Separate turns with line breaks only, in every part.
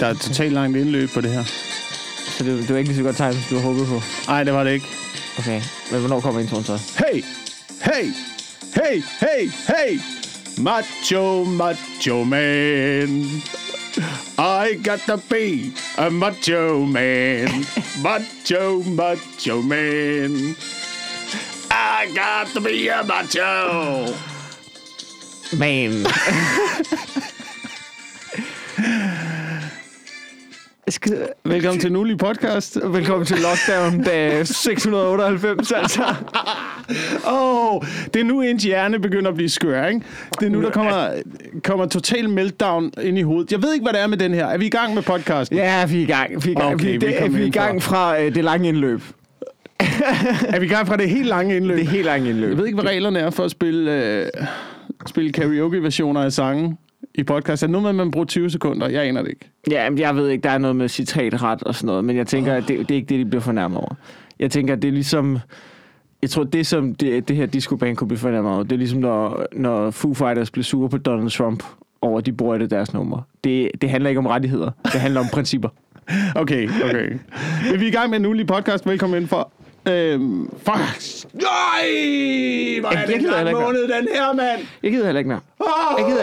Der er totalt langt indløb på det her.
Så det, det var ikke lige så godt tegn, som du havde håbet på.
Nej, det var det ikke.
Okay, men hvornår kommer introen så?
Hey! Hey! Hey! Hey! Hey! Macho, macho man. I got to be a macho man. Macho, macho man. I got to be a macho.
Man. Skal,
Velkommen til Nulli Podcast.
velkommen til Lockdown dag 698, altså.
Åh, oh, det er nu, ens hjerne begynder at blive skør, ikke? Det er nu, der kommer, kommer total meltdown ind i hovedet. Jeg ved ikke, hvad det er med den her. Er vi i gang med podcast?
Ja, vi er i gang. Vi er i gang,
Okay,
vi,
vi
det,
kom
vi er i gang fra øh, det lange indløb.
Er vi i gang fra det helt lange indløb?
Det er helt lange indløb.
Jeg ved ikke, hvad reglerne er for at spille, øh, spille karaoke-versioner af sange i podcast. Er det noget med, at man bruger 20 sekunder? Jeg aner det ikke.
Ja, men jeg ved ikke, der er noget med citatret og sådan noget, men jeg tænker, at det, det er ikke det, de bliver fornærmet over. Jeg tænker, at det er ligesom... Jeg tror, det som det, det her discoband kunne blive fornærmet over, det er ligesom, når, når Foo Fighters bliver sure på Donald Trump over, at de bruger det deres nummer. Det, det handler ikke om rettigheder. Det handler om principper.
Okay, okay. Vi er i gang med en ugenlig podcast. Velkommen ind for... Øhm, fuck. Nej! Hvor er
Jeg
det en lang måned, den her, mand!
Jeg gider heller ikke mere. Jeg gider.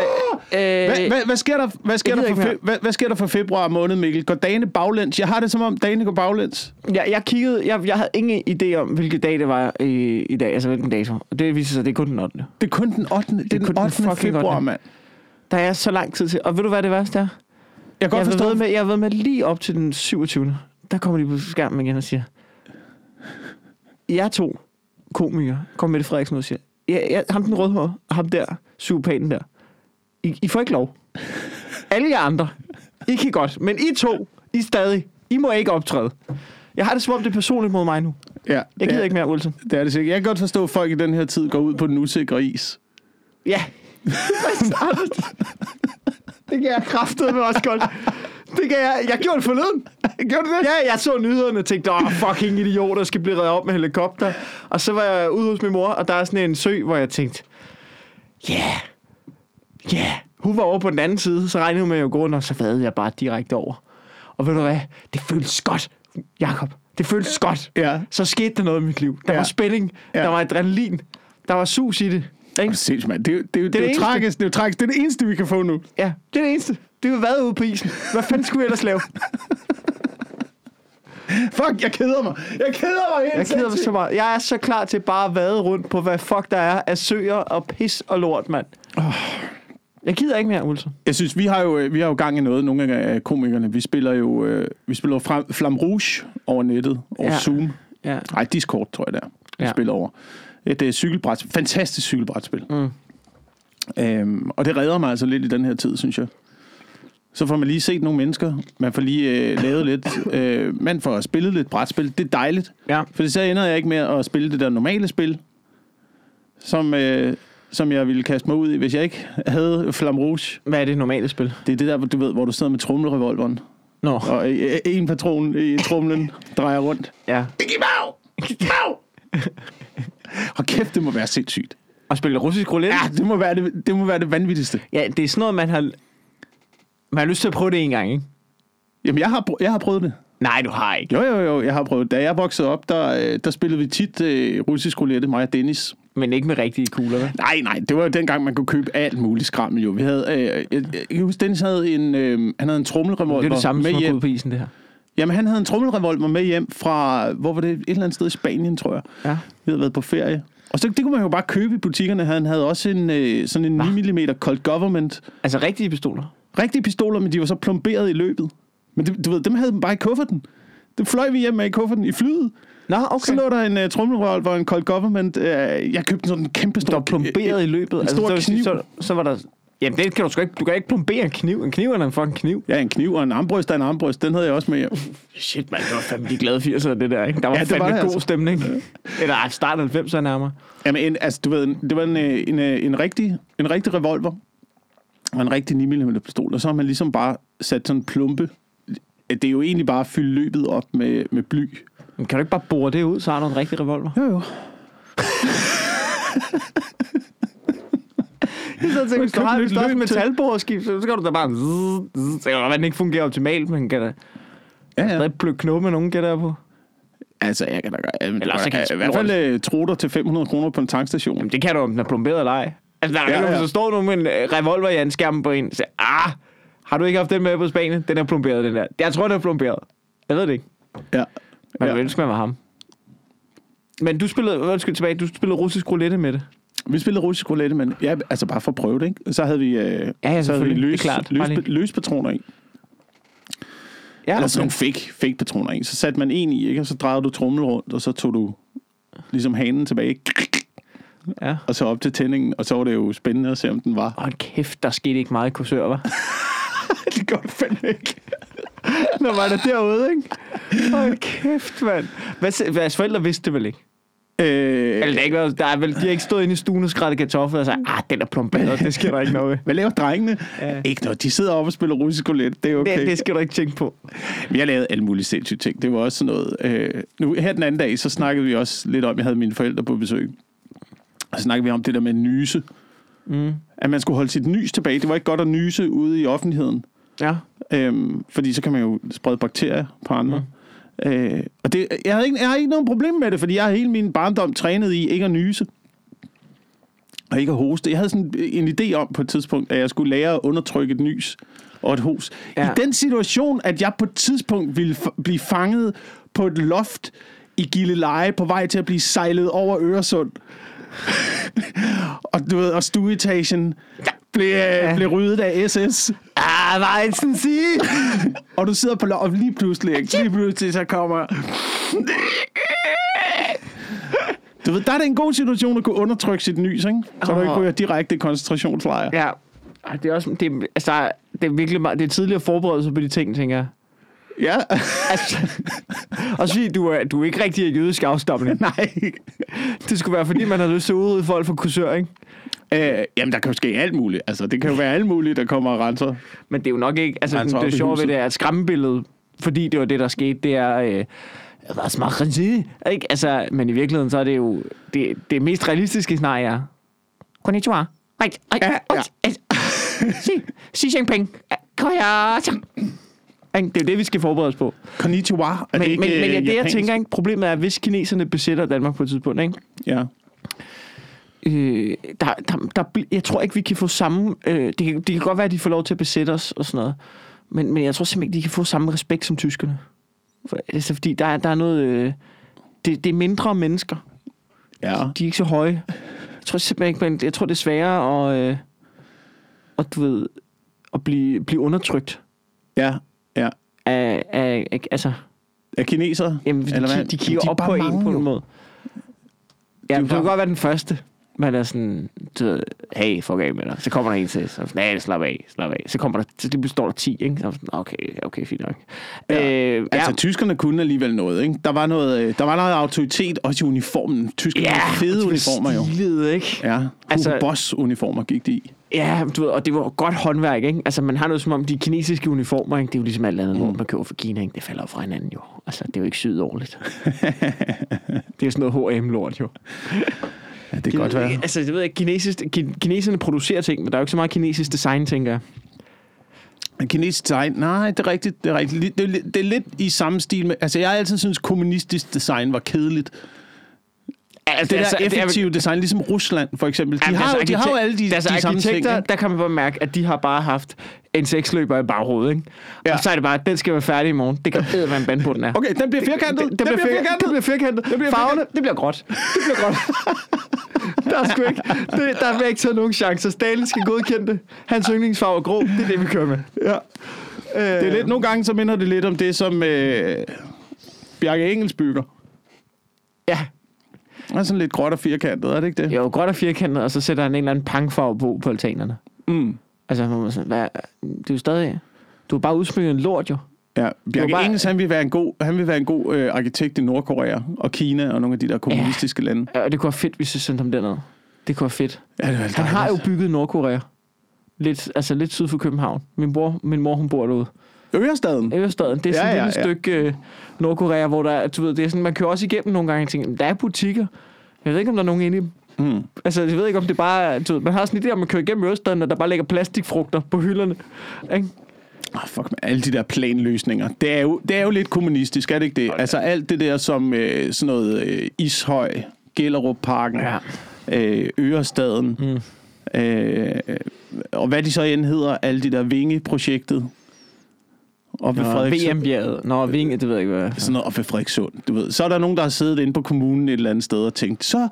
Hvad,
Øh,
hvad, hvad, sker der, hvad, sker der for fe, hvad, hvad sker der for februar måned, Mikkel? Går dagene baglæns? Jeg har det som om, dagene går baglæns.
jeg, jeg kiggede, jeg, jeg havde ingen idé om, hvilken dag det var i, i dag, altså hvilken dato. Og det viser sig, det er kun den 8.
Det er kun den 8. Det er,
kun
den
den
8.
fucking
februar,
8..
mand.
Der er så lang tid til. Og ved du, hvad det værste er?
Jeg kan godt
Jeg
forstå...
med, jeg har været med lige op til den 27. Der kommer de på skærmen igen og siger, jeg to komikere, kom Mette Frederiksen ud og siger, ja, ja, ham den rødhårede, og ham der, psykopaten der, I, I får ikke lov. Alle jer andre, I kan godt, men I to, I stadig, I må ikke optræde. Jeg har det som om, det er personligt mod mig nu.
Ja,
Jeg gider
er-
ikke mere, Wilson.
Det er det sikkert. Jeg kan godt forstå, at folk i den her tid går ud på den usikre is.
Ja. det kan jeg kraftede med også godt. Det kan jeg. Jeg gjorde det forleden.
Gjorde du det?
Ja, jeg så nyhederne og tænkte, åh, fucking idioter skal blive reddet op med helikopter. Og så var jeg ude hos min mor, og der er sådan en sø, hvor jeg tænkte, ja, yeah, ja. Yeah. Hun var over på den anden side, så regnede hun med at gå rundt, og så vadede jeg bare direkte over. Og ved du hvad? Det føltes godt, Jakob. Det føltes godt.
Ja.
Så skete der noget i mit liv. Der
Ja.
var spænding,
Ja.
der var adrenalin, der var sus i det. Ikke?
Sindssygt, mand. Det, er jo- det, er jo- det,
det
er jo
eneste.
tragisk. Det er jo tragisk. Det er det eneste, vi kan få nu.
Ja, det er det eneste. Det er jo været ude på isen. Hvad fanden skulle vi ellers lave?
Fuck, jeg keder mig. Jeg keder mig helt
Jeg keder mig
sindssygt.
så meget. Jeg er så klar til bare at vade rundt på, hvad fuck der er af søer og pis og lort, mand. Jeg gider ikke mere, Olsen.
Jeg synes, vi har jo, øh, vi har jo gang i noget, nogle af komikerne. Vi spiller jo øh, vi spiller Flam, Rouge over nettet, over
Ja.
Zoom.
Ja.
Nej, Discord, tror jeg det er, vi
Ja.
ja. spiller over. Et uh, cykelbræt, fantastisk cykelbrætspil.
Mm.
Øhm, og det redder mig altså lidt i den her tid, synes jeg. Så får man lige set nogle mennesker. Man får lige øh, lavet lidt. Øh, man får spillet lidt brætspil. Det er dejligt.
Ja.
For så ender jeg ikke med at spille det der normale spil, som, øh, som jeg ville kaste mig ud i, hvis jeg ikke havde Flam Rouge.
Hvad er det normale spil?
Det er det der, hvor du ved, hvor du sidder med trommelrevolveren,
Nå.
og øh, en patron i tromlen drejer rundt.
Ja.
Giv mig! Giv mig! Og kæft, det må være sindssygt.
Og spille russisk roulette?
Ja, det må være det, det, må være det vanvittigste.
ja, det er sådan noget, man har... Man har lyst til at prøve det en gang, ikke?
Jamen, jeg har, jeg har prøvet det.
Nej, du har ikke.
Jo, jo, jo, jeg har prøvet. Da jeg voksede op, der, øh, der spillede vi tit øh, russisk roulette, mig og Dennis.
Men ikke med rigtige kugler, vel?
Nej, nej, det var jo dengang, man kunne købe alt muligt skrammel jo. Vi havde, øh, jeg, jeg, jeg Dennis havde en, øh, han havde en trommelrevolver
Det er det samme
med
som
hjem.
på isen, det her.
Jamen, han havde en trommelrevolver med hjem fra, hvor var det, et eller andet sted i Spanien, tror jeg.
Ja.
Vi havde været på ferie. Og så, det kunne man jo bare købe i butikkerne. Han havde også en, øh, sådan en 9 mm Colt Government.
Altså rigtige pistoler.
Rigtige pistoler, men de var så plomberet i løbet. Men det, du ved, dem havde man bare i kufferten. Det fløj vi hjem med i kufferten i flyet.
Nå,
Okay. Så lå der en uh, trommelrevolver og en Colt Government. Uh, jeg købte sådan en kæmpe stor...
Der var plomberet i løbet.
En stor
så, vil sige,
kniv.
Så, så var der... Jamen, det kan du sgu ikke. Du kan ikke plombere en kniv. En kniv er en fucking kniv.
Ja, en kniv og en armbrøst og en armbrøst. Den havde jeg også med hjem.
Shit, man, det var fandme de glade 80'ere, det der, ikke? Der var
Ja, var
fandme
det
god
altså.
stemning. Eller ej, start 90'erne nærmere.
Jamen, en, altså, du ved, det var en, øh, en, øh, en, rigtig, en rigtig revolver og en rigtig 9 mm pistol. Og så har man ligesom bare sat sådan en plumpe. Det er jo egentlig bare at fylde løbet op med, med bly.
Men kan du ikke bare bore det ud, så har du en rigtig revolver?
Jo, jo.
Så tænker, hvis du har hvis du har et metalboreskib, så skal du da bare... Så kan det godt den ikke fungerer optimalt, men kan da
Ja, ja.
stadig plukke knuppe med nogen, gætter jeg på.
Altså, jeg kan da gøre... Eller
så kan
I
jeg
hvert fald øh, troder til 500 kroner på en tankstation.
Jamen, det kan du, om den er plomberet eller ej. Altså, der er
Ja,
ja, hvis der står nogen med en øh, revolver i en skærm på en, så ah, har du ikke haft den med på Spanien? Den er plomberet, den der. Jeg tror, den er plomberet. Jeg ved det ikke.
Ja.
Man
Ja.
ja. ønske, man var ham. Men du spillede, undskyld tilbage, du spillede russisk roulette med det.
Vi spillede russisk roulette, men ja, altså bare for at prøve det, ikke? Så havde vi, øh,
ja,
så havde vi løs,
Det er klart.
løs, løs patroner i.
Ja,
Eller sådan nogle fake, fake patroner i. Så satte man en i, ikke? og så drejede du trommel rundt, og så tog du ligesom hanen tilbage,
ja.
og så op til tændingen, og så var det jo spændende at se, om den var.
Hold kæft, der skete ikke meget i kursør, var.
det gør det fandme ikke.
Når var der derude, ikke? Hold kæft, mand. Hvad, deres forældre vidste det vel ikke?
Øh,
Eller det ikke været, der er vel, de har ikke stået inde i stuen og skrættet kartofler og sagt, ah, den er plomberet, det skal der ikke noget ved.
hvad laver drengene?
Ja.
Ikke noget. De sidder oppe og spiller russisk roulette. Det er okay.
Det, det skal du ikke tænke på.
Men Jeg lavede alle mulige sindssyge ting. Det var også sådan noget... Øh, nu, her den anden dag, så snakkede vi også lidt om, jeg havde mine forældre på besøg. Og så snakkede vi om det der med nyse.
Mm.
At man skulle holde sit nys tilbage. Det var ikke godt at nyse ude i offentligheden.
Ja.
Øhm, fordi så kan man jo sprede bakterier på andre. Mm. Øh, og det, jeg, havde ikke, jeg har ikke nogen problem med det, fordi jeg har hele min barndom trænet i ikke at nyse. Og ikke at hoste. Jeg havde sådan en idé om på et tidspunkt, at jeg skulle lære at undertrykke et nys og et hos. Ja. I den situation, at jeg på et tidspunkt ville f- blive fanget på et loft i Gilleleje på vej til at blive sejlet over Øresund. og du ved, og stueetagen blev, ja. blev ryddet af SS.
Ah, sådan sige?
Og du sidder på lov, og lige pludselig, lige pludselig, så kommer... Du ved, der er det en god situation at kunne undertrykke sit nys, ikke? Så du ikke ryger direkte i koncentrationslejr.
Ja. Det er også, det, er- altså, det er virkelig meget, det er tidligere forberedelse på de ting, tænker jeg.
Ja.
Altså, også fordi du er, du er ikke rigtig af jødisk afstamning.
Nej.
Det skulle være, fordi man har lyst til at udrydde folk for kursør, ikke?
Øh, jamen, der kan jo ske alt muligt. Altså, det kan jo være alt muligt, der kommer og renser.
Men det er jo nok ikke... Altså,
Han
det, det sjove ved det er, at skræmmebilledet, fordi det var det, der skete, det er... Øh, hvad smager det? Ikke? Altså, men i virkeligheden, så er det jo... Det, det mest realistiske scenarie er... Konnichiwa. Right.
Ja, ja.
Si, si Jinping. Koya. Ikke? Det er jo det, vi skal forberede os på.
Konnichiwa. Er
Men,
det
ikke, men, men ja,
øh,
det, jeg tænker, ikke, problemet er, hvis kineserne besætter Danmark på et tidspunkt, ikke?
Ja.
Øh, der, der, der, jeg tror ikke, vi kan få samme... Øh, det, kan, det kan godt være, at de får lov til at besætte os og sådan noget. Men, men jeg tror simpelthen ikke, de kan få samme respekt som tyskerne. For, altså, fordi der, er- der er noget... Øh, det, det er mindre mennesker.
Ja.
De er ikke så høje. Jeg tror simpelthen ikke, jeg tror, det er sværere at, øh, at, du ved, at blive, blive undertrykt
Ja. Ja.
af, af, af altså,
Er kinesere?
jamen, de,
Eller hvad?
de, kigger
De
op på en
mange,
på
jo.
en måde. Ja, det kan
bare-
godt være den første. Man er sådan, du ved, hey, fuck af med dig. Så kommer der en til, så er sådan, nej, slap af, slap af. Så kommer der, så lige pludselig står der 10, ikke? Så sådan, okay, okay, fint nok.
Ja.
Øh,
Altså,
ja,
tyskerne kunne alligevel noget, ikke? Der var noget, øh, der var noget autoritet, også i uniformen. Tyskerne
ja,
fede uniformer, jo.
stilede, ikke?
Ja, Hugo
Altså-
Boss uniformer gik de i.
Ja, du ved, og det var godt håndværk, ikke? Altså, man har noget som om, de kinesiske uniformer, ikke? Det er jo ligesom alt andet, mm. man køber fra Kina, ikke? Det falder jo fra hinanden, jo. Altså, det er jo ikke syet ordentligt. det er jo sådan noget H&M-lort, jo.
Ja, det kan godt være.
Altså, jeg ved ikke, kinesisk, ki- kineserne producerer ting, men der er jo ikke så meget kinesisk design, tænker jeg.
Kinesisk design, nej, det er rigtigt. Det er, rigtigt. Det er, det er lidt i samme stil med... Altså, jeg har altid synes kommunistisk design var kedeligt.
Altså,
Det der effektive design, ligesom Rusland for eksempel. De,
Jamen,
har,
deres
de har jo alle de,
deres
de samme ting. ikke?
der kan man bare mærke, at de har bare haft en seksløber i baghovedet, ikke?
Ja.
Og så er det bare, den skal være færdig i morgen. Det kan bedre være en band på, den er.
Okay, den bliver firkantet.
Det, det, det, bliver firkantet. Det bliver firkantet. Det
bliver
Farverne, det bliver gråt. Det bliver gråt. der er sgu ikke, det, der er ikke taget nogen chancer. Stalin skal godkende det. Hans yndlingsfarve er grå. Det er det, vi kører med.
Ja.
Øh,
Det er lidt, nogle gange så minder det lidt om det, som øh, Bjarke Engels bygger.
Ja,
Det er sådan lidt gråt og firkantet, er det ikke det?
jo, gråt og firkantet, og så sætter han en eller anden pangfarve på på altanerne.
Mm.
Altså, man sådan, hvad, det er jo stadig... Du har bare udsmykket en lort, jo.
Ja, Bjarke
bare-
Engels, han vil være en god, han vil være en god øh, arkitekt i Nordkorea og Kina og nogle af de der kommunistiske ja. lande.
Ja, Og det kunne være fedt, hvis jeg sendte ham derned. Det kunne være fedt.
Ja, det er
Han har jo bygget Nordkorea. Lidt, altså lidt syd for København. Min bror, min mor, hun bor derude.
Ørestaden.
Ørestaden. Det er sådan
Ja,
et
ja,
lille
ja.
stykke øh, Nordkorea, hvor der, er- du ved, det er sådan, man kører også igennem nogle gange og tænker, der er butikker. Jeg ved ikke, om der er nogen inde i.
Mm.
Altså, jeg ved ikke, om det bare. Du ved, man har sådan en idé, om man kører igennem Øststaden, og der bare ligger plastikfrugter på hylderne. Ikke?
Oh, fuck, man. alle de der planløsninger. Det er, jo, det er jo lidt kommunistisk, er det ikke det? Altså alt det der som øh, sådan noget øh, Ishøj, Gellerup Parken,
Ja.
øh, Ørestaden, mm. øh, og hvad de så end hedder, alle de der Vinge-projektet. Og ved Frederikssund.
VM-bjerget. Nå, Vinge, det ved jeg ikke, hvad...
Sådan noget op ved Frederikssund, du ved. Så er der nogen, der har siddet inde på kommunen et eller andet sted og tænkt, så,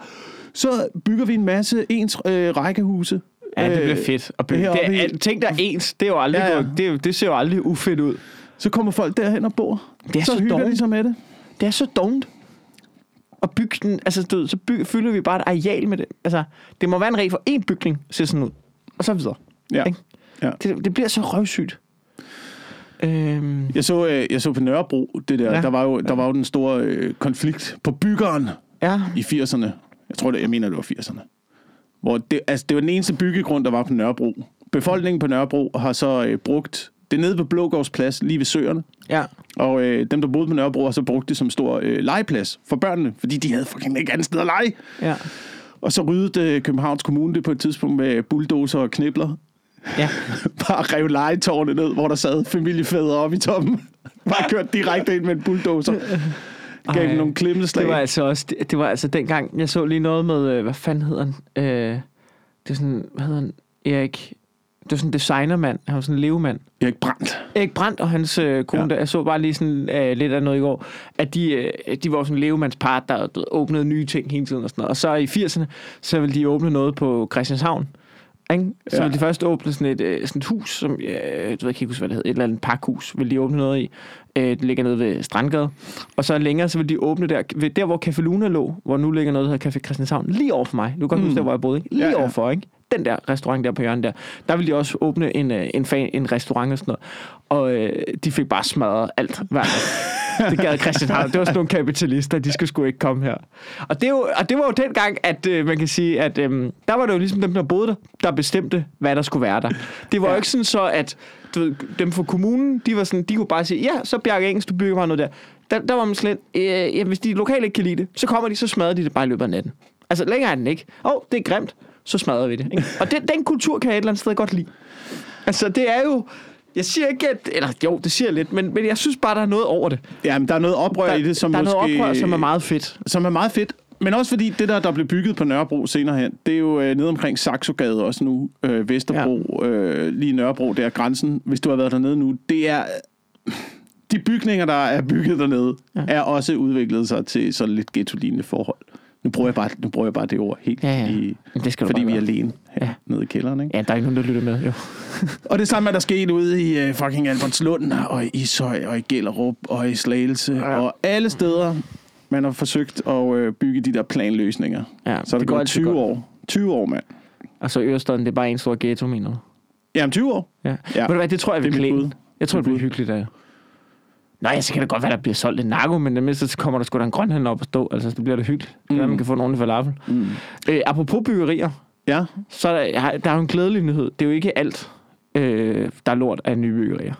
så bygger vi en masse ens øh, rækkehuse.
Ja, det bliver
Øh,
fedt. Og bygge. Det er,
i-
der er ens, det, er jo aldrig,
Ja,
ja. Det, det ser jo aldrig ufedt ud.
Så kommer folk derhen og bor.
Det er
så
så
hygger de
dårligt.
sig med det.
Det er så dumt. Og bygge den, altså du så byg, fylder vi bare et areal med det. Altså, det må være en regel for én bygning, ser sådan ud. Og så videre.
Ja.
Ikke?
Ja.
Det, det bliver så røvsygt. Øhm,
Jeg så, øh, jeg så på Nørrebro, det der, ja. Der, var jo, der var jo den store øh, konflikt på byggeren
ja,
i 80'erne. Jeg tror, det, jeg mener, det var 80'erne. Hvor det, altså, det var den eneste byggegrund, der var på Nørrebro. Befolkningen på Nørrebro har så øh, brugt det nede på Blågårdsplads, lige ved søerne.
ja.
Og øh, dem, der boede på Nørrebro, har så brugt det som stor øh, legeplads for børnene, fordi de havde fucking ikke andet sted at lege.
Ja.
Og så ryddede øh, Københavns Kommune det på et tidspunkt med bulldozer og knibler.
Ja.
Bare rev legetårne ned, hvor der sad familiefædre oppe i toppen. Bare kørt direkte ind med en bulldozer. Gav dem nogle klemmeslag.
Det var altså også, det, det var altså dengang, jeg så lige noget med, øh, hvad fanden hedder han? Øh, det er sådan, hvad hedder han? Erik, det var sådan en designermand, han var sådan en levemand.
Erik Brandt.
Erik Brandt og hans øh, kone,
Ja.
der, jeg så bare lige sådan øh, lidt af noget i går, at de, øh, de var sådan en levemandspart, der du åbnede nye ting hele tiden og sådan noget. Og så i 80'erne, så ville de åbne noget på Christianshavn. Ikke? Så
Ja.
ville de først åbne sådan et, øh, sådan et hus, som, øh, du ved ikke huske, hvad det hed, et eller andet parkhus, ville de åbne noget i. Øh, det ligger nede ved Strandgade. Og så længere, så ville de åbne der, ved der hvor Café Luna lå, hvor nu ligger noget, der hedder Café Christianshavn, lige over for mig. Du kan godt
Mm.
huske der, hvor jeg boede, ikke? Lige
Ja,
ja,
ja.
ja. overfor, ikke? Den der restaurant der på hjørnet der, der ville de også åbne en, øh, en, fan, en restaurant og sådan noget. Og øh, de fik bare smadret alt hver. Det gad Christianshavn. Det var sådan nogle kapitalister, de skulle sgu ikke komme her. Og det, er jo, og det var jo dengang, at øh, man kan sige, at øh, der var det jo ligesom dem, der boede der, der bestemte, hvad der skulle være der. Det var ja. jo ikke sådan så, at du ved, dem fra kommunen, de var sådan, de kunne bare sige, ja, så Bjarke Engels, du bygger bare noget der. Der, der var man slet, øh, ja, hvis de lokale ikke kan lide det, så kommer de, så smadrer de det bare i løbet af natten. Altså, længere er den ikke. Åh, oh, det er grimt, så smadrer vi det. Ikke? Og den, den kultur kan jeg et eller andet sted godt lide. Altså, det er jo... Jeg siger ikke, at... Eller jo, det siger jeg lidt, men, men jeg synes bare, der er noget over det.
Jamen, der er noget oprør
Der,
i det, som
der er
måske...
noget oprør, som er meget fedt.
som er meget fedt. Men også fordi det der, der blev bygget på Nørrebro senere hen, det er jo øh, nede omkring Saxogade også nu, øh, Vesterbro, ja. øh, lige Nørrebro, der er grænsen, hvis du har været dernede nu. Det er... De bygninger, der er bygget dernede, ja.
Ja.
er også udviklet sig til sådan lidt ghetto-lignende forhold. Nu bruger jeg bare, nu bruger jeg bare det ord helt
Ja, ja.
i...
Det skal
Fordi vi er alene her
Ja.
nede i kælderen, ikke?
Ja, der er ikke nogen, der lytter med, jo.
Og det samme er der sket ude i uh, fucking Albertslund, og i Ishøj, og i Gellerup, og i Slagelse, ja. Og alle steder, man har forsøgt at uh, bygge de der planløsninger.
Ja,
Så er der
går
gået
altid
20
godt.
år. 20 år, mand.
Og så Ørestaden, det er bare en stor ghetto, mener du?
Jamen, 20 år.
Ja.
Ja.
Ved du hvad, det tror jeg
Det mit
klæde. Jeg tror, det
Mit
bliver hyggeligt af. Nej, så kan det godt være, der bliver solgt en narko, men det mindste så kommer der sgu da en grønhandler op at stå. Altså, det bliver da hyggeligt.
Mm.
man kan få en ordentlig falafel.
Mm.
Øh, apropos byggerier,
Ja,
så er der, der er jo en glædelig nyhed. Det er jo ikke alt, øh, der er lort af nye byggerier.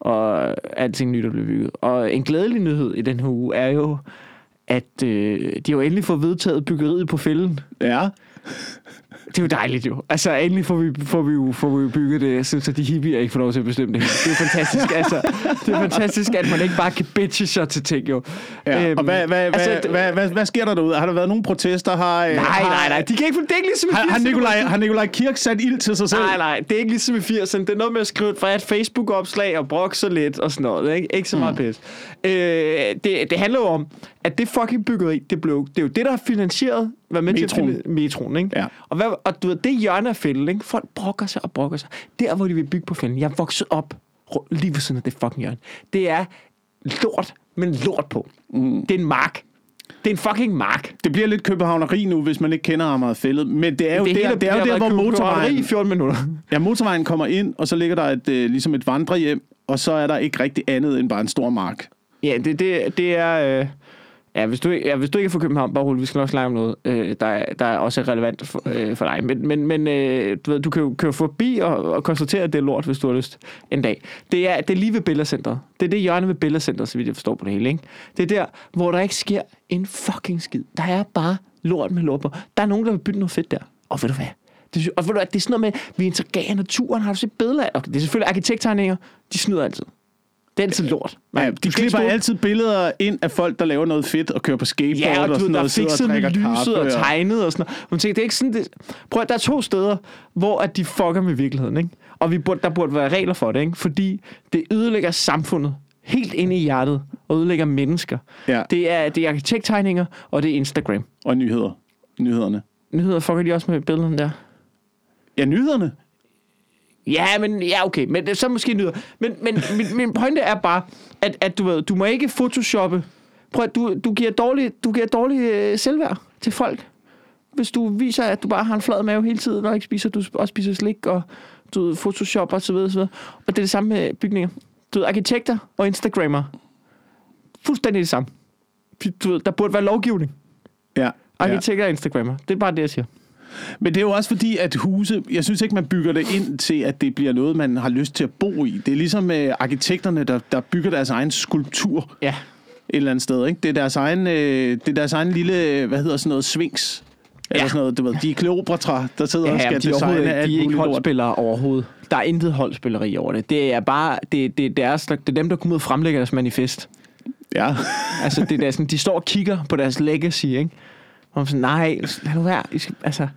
Og alting nyt, der bliver bygget. Og en glædelig nyhed i den her uge er jo, at øh, de har jo endelig fået vedtaget byggeriet på fælden.
ja.
Det er jo dejligt jo. Altså endelig får vi, får vi, jo, får vi jo bygget det, så, de hippier ikke får lov til at bestemme det. Det er fantastisk. altså, det er fantastisk, at man ikke bare kan bitche sig til ting jo.
ja.
Øhm,
og hvad, hvad,
altså,
hvad, hvad, hvad, hvad sker der derude? Har der været nogle protester? Har, øh,
Nej, nej, nej. De kan ikke få det er ikke ligesom
Har, har,
80'erne,
Nikolaj, har Nikolaj Kirk sat ild til sig selv?
Nej, nej, det er ikke ligesom i 80'erne. Det er noget med at skrive fra et Facebook-opslag og brokke sig lidt og sådan noget. Ikke, ikke så meget pis. Øh, det, det handler jo om, at det fucking byggeri, det, blev, det er jo det, der har finansieret hvad med
Metroen.
Til at finde, metroen ikke?
Ja.
Og, hvad, og du ved, det hjørne af fælden, ikke? folk brokker sig og brokker sig. Der, hvor de vil bygge på fælden. Jeg er vokset op lige ved siden af det fucking hjørne. Det er lort, men lort på. Mm. Det er en mark. Det er en fucking mark.
Det bliver lidt københavneri nu, hvis man ikke kender Amager Fællet. Men det er jo, det
hele
der, det er jo der, hvor motorvejen...
i 14 minutter.
Ja, motorvejen kommer ind, og så ligger der et, øh, ligesom et vandrehjem, og så er der ikke rigtig andet end bare en stor mark.
Ja, det, det, det er... Øh, Ja, hvis du, ja, hvis du ikke er fra København, bare rolig, vi skal nok snakke om noget, øh, der, der er også relevant for, øh, for dig. Men, men, men øh, du, ved, du kan jo køre forbi og, og konstatere, at det er lort, hvis du har lyst en dag. Det er, det er lige ved Billedcenteret. Det er det hjørne ved Billedcenteret, så vidt jeg forstår på det hele. Ikke? Det er der, hvor der ikke sker en fucking skid. Der er bare lort med lort på. Der er nogen, der vil bytte noget fedt der. Og ved du hvad? Det, og ved du hvad, det er sådan noget med, at vi interagerer i naturen. Har du set billeder? Okay, det er selvfølgelig arkitekttegninger. De snyder altid. Det er altid lort.
Ja,
Man-
de
skal ikke
klipper
stole-
altid billeder ind af folk, der laver noget fedt og kører på skateboard
Ja, og
og
du ved,
sådan
der er
noget, sidder og
fikset med lyset og tegnet og sådan noget. Tænker, det er ikke sådan, det... Prøv der er to steder, hvor at de fucker med virkeligheden, ikke? Og vi burde, der burde være regler for det, ikke? Fordi det ødelægger samfundet helt ind i hjertet og ødelægger mennesker.
Ja,
Det er, det er arkitekttegninger, og det er Instagram.
og nyheder. Nyhederne.
Nyheder fucker de også med billederne der.
Ja, nyhederne.
Ja, men ja, okay. Men så måske nyder. Men, men min, min pointe er bare, at, at du ved, du må ikke photoshoppe. Prøv at du, du giver dårlig, du giver dårlig øh, selvværd til folk. Hvis du viser, at du bare har en flad mave hele tiden, og ikke spiser, du også spiser slik, og du ved, photoshop og så videre, så videre. Og det er det samme med bygninger. Du ved, arkitekter og instagrammer. Fuldstændig det samme. Du ved, der burde være lovgivning.
Ja. ja.
Arkitekter og instagrammer. Det er bare det, jeg siger.
Men det er jo også fordi, at huse, jeg synes ikke, man bygger det ind til, at det bliver noget, man har lyst til at bo i. Det er ligesom øh, arkitekterne, der, der bygger deres egen skulptur
Ja.
et eller andet sted. Ikke? Det, er deres egen, øh, det er deres egen lille, hvad hedder sådan noget, svings. Eller
Ja.
sådan noget, du ved, de er Kleopatra, der sidder og
Ja,
skal
de er,
designe
ikke-
alt
de er ikke
muligt lort.
holdspillere overhovedet. Der er intet holdspilleri over det. Det er bare, det, det, er deres, det er dem, der kommer ud og fremlægger deres manifest.
Ja.
Altså, det er sådan, de står og kigger på deres legacy, ikke? Og man er sådan, nej, lad nu være. I skal, altså,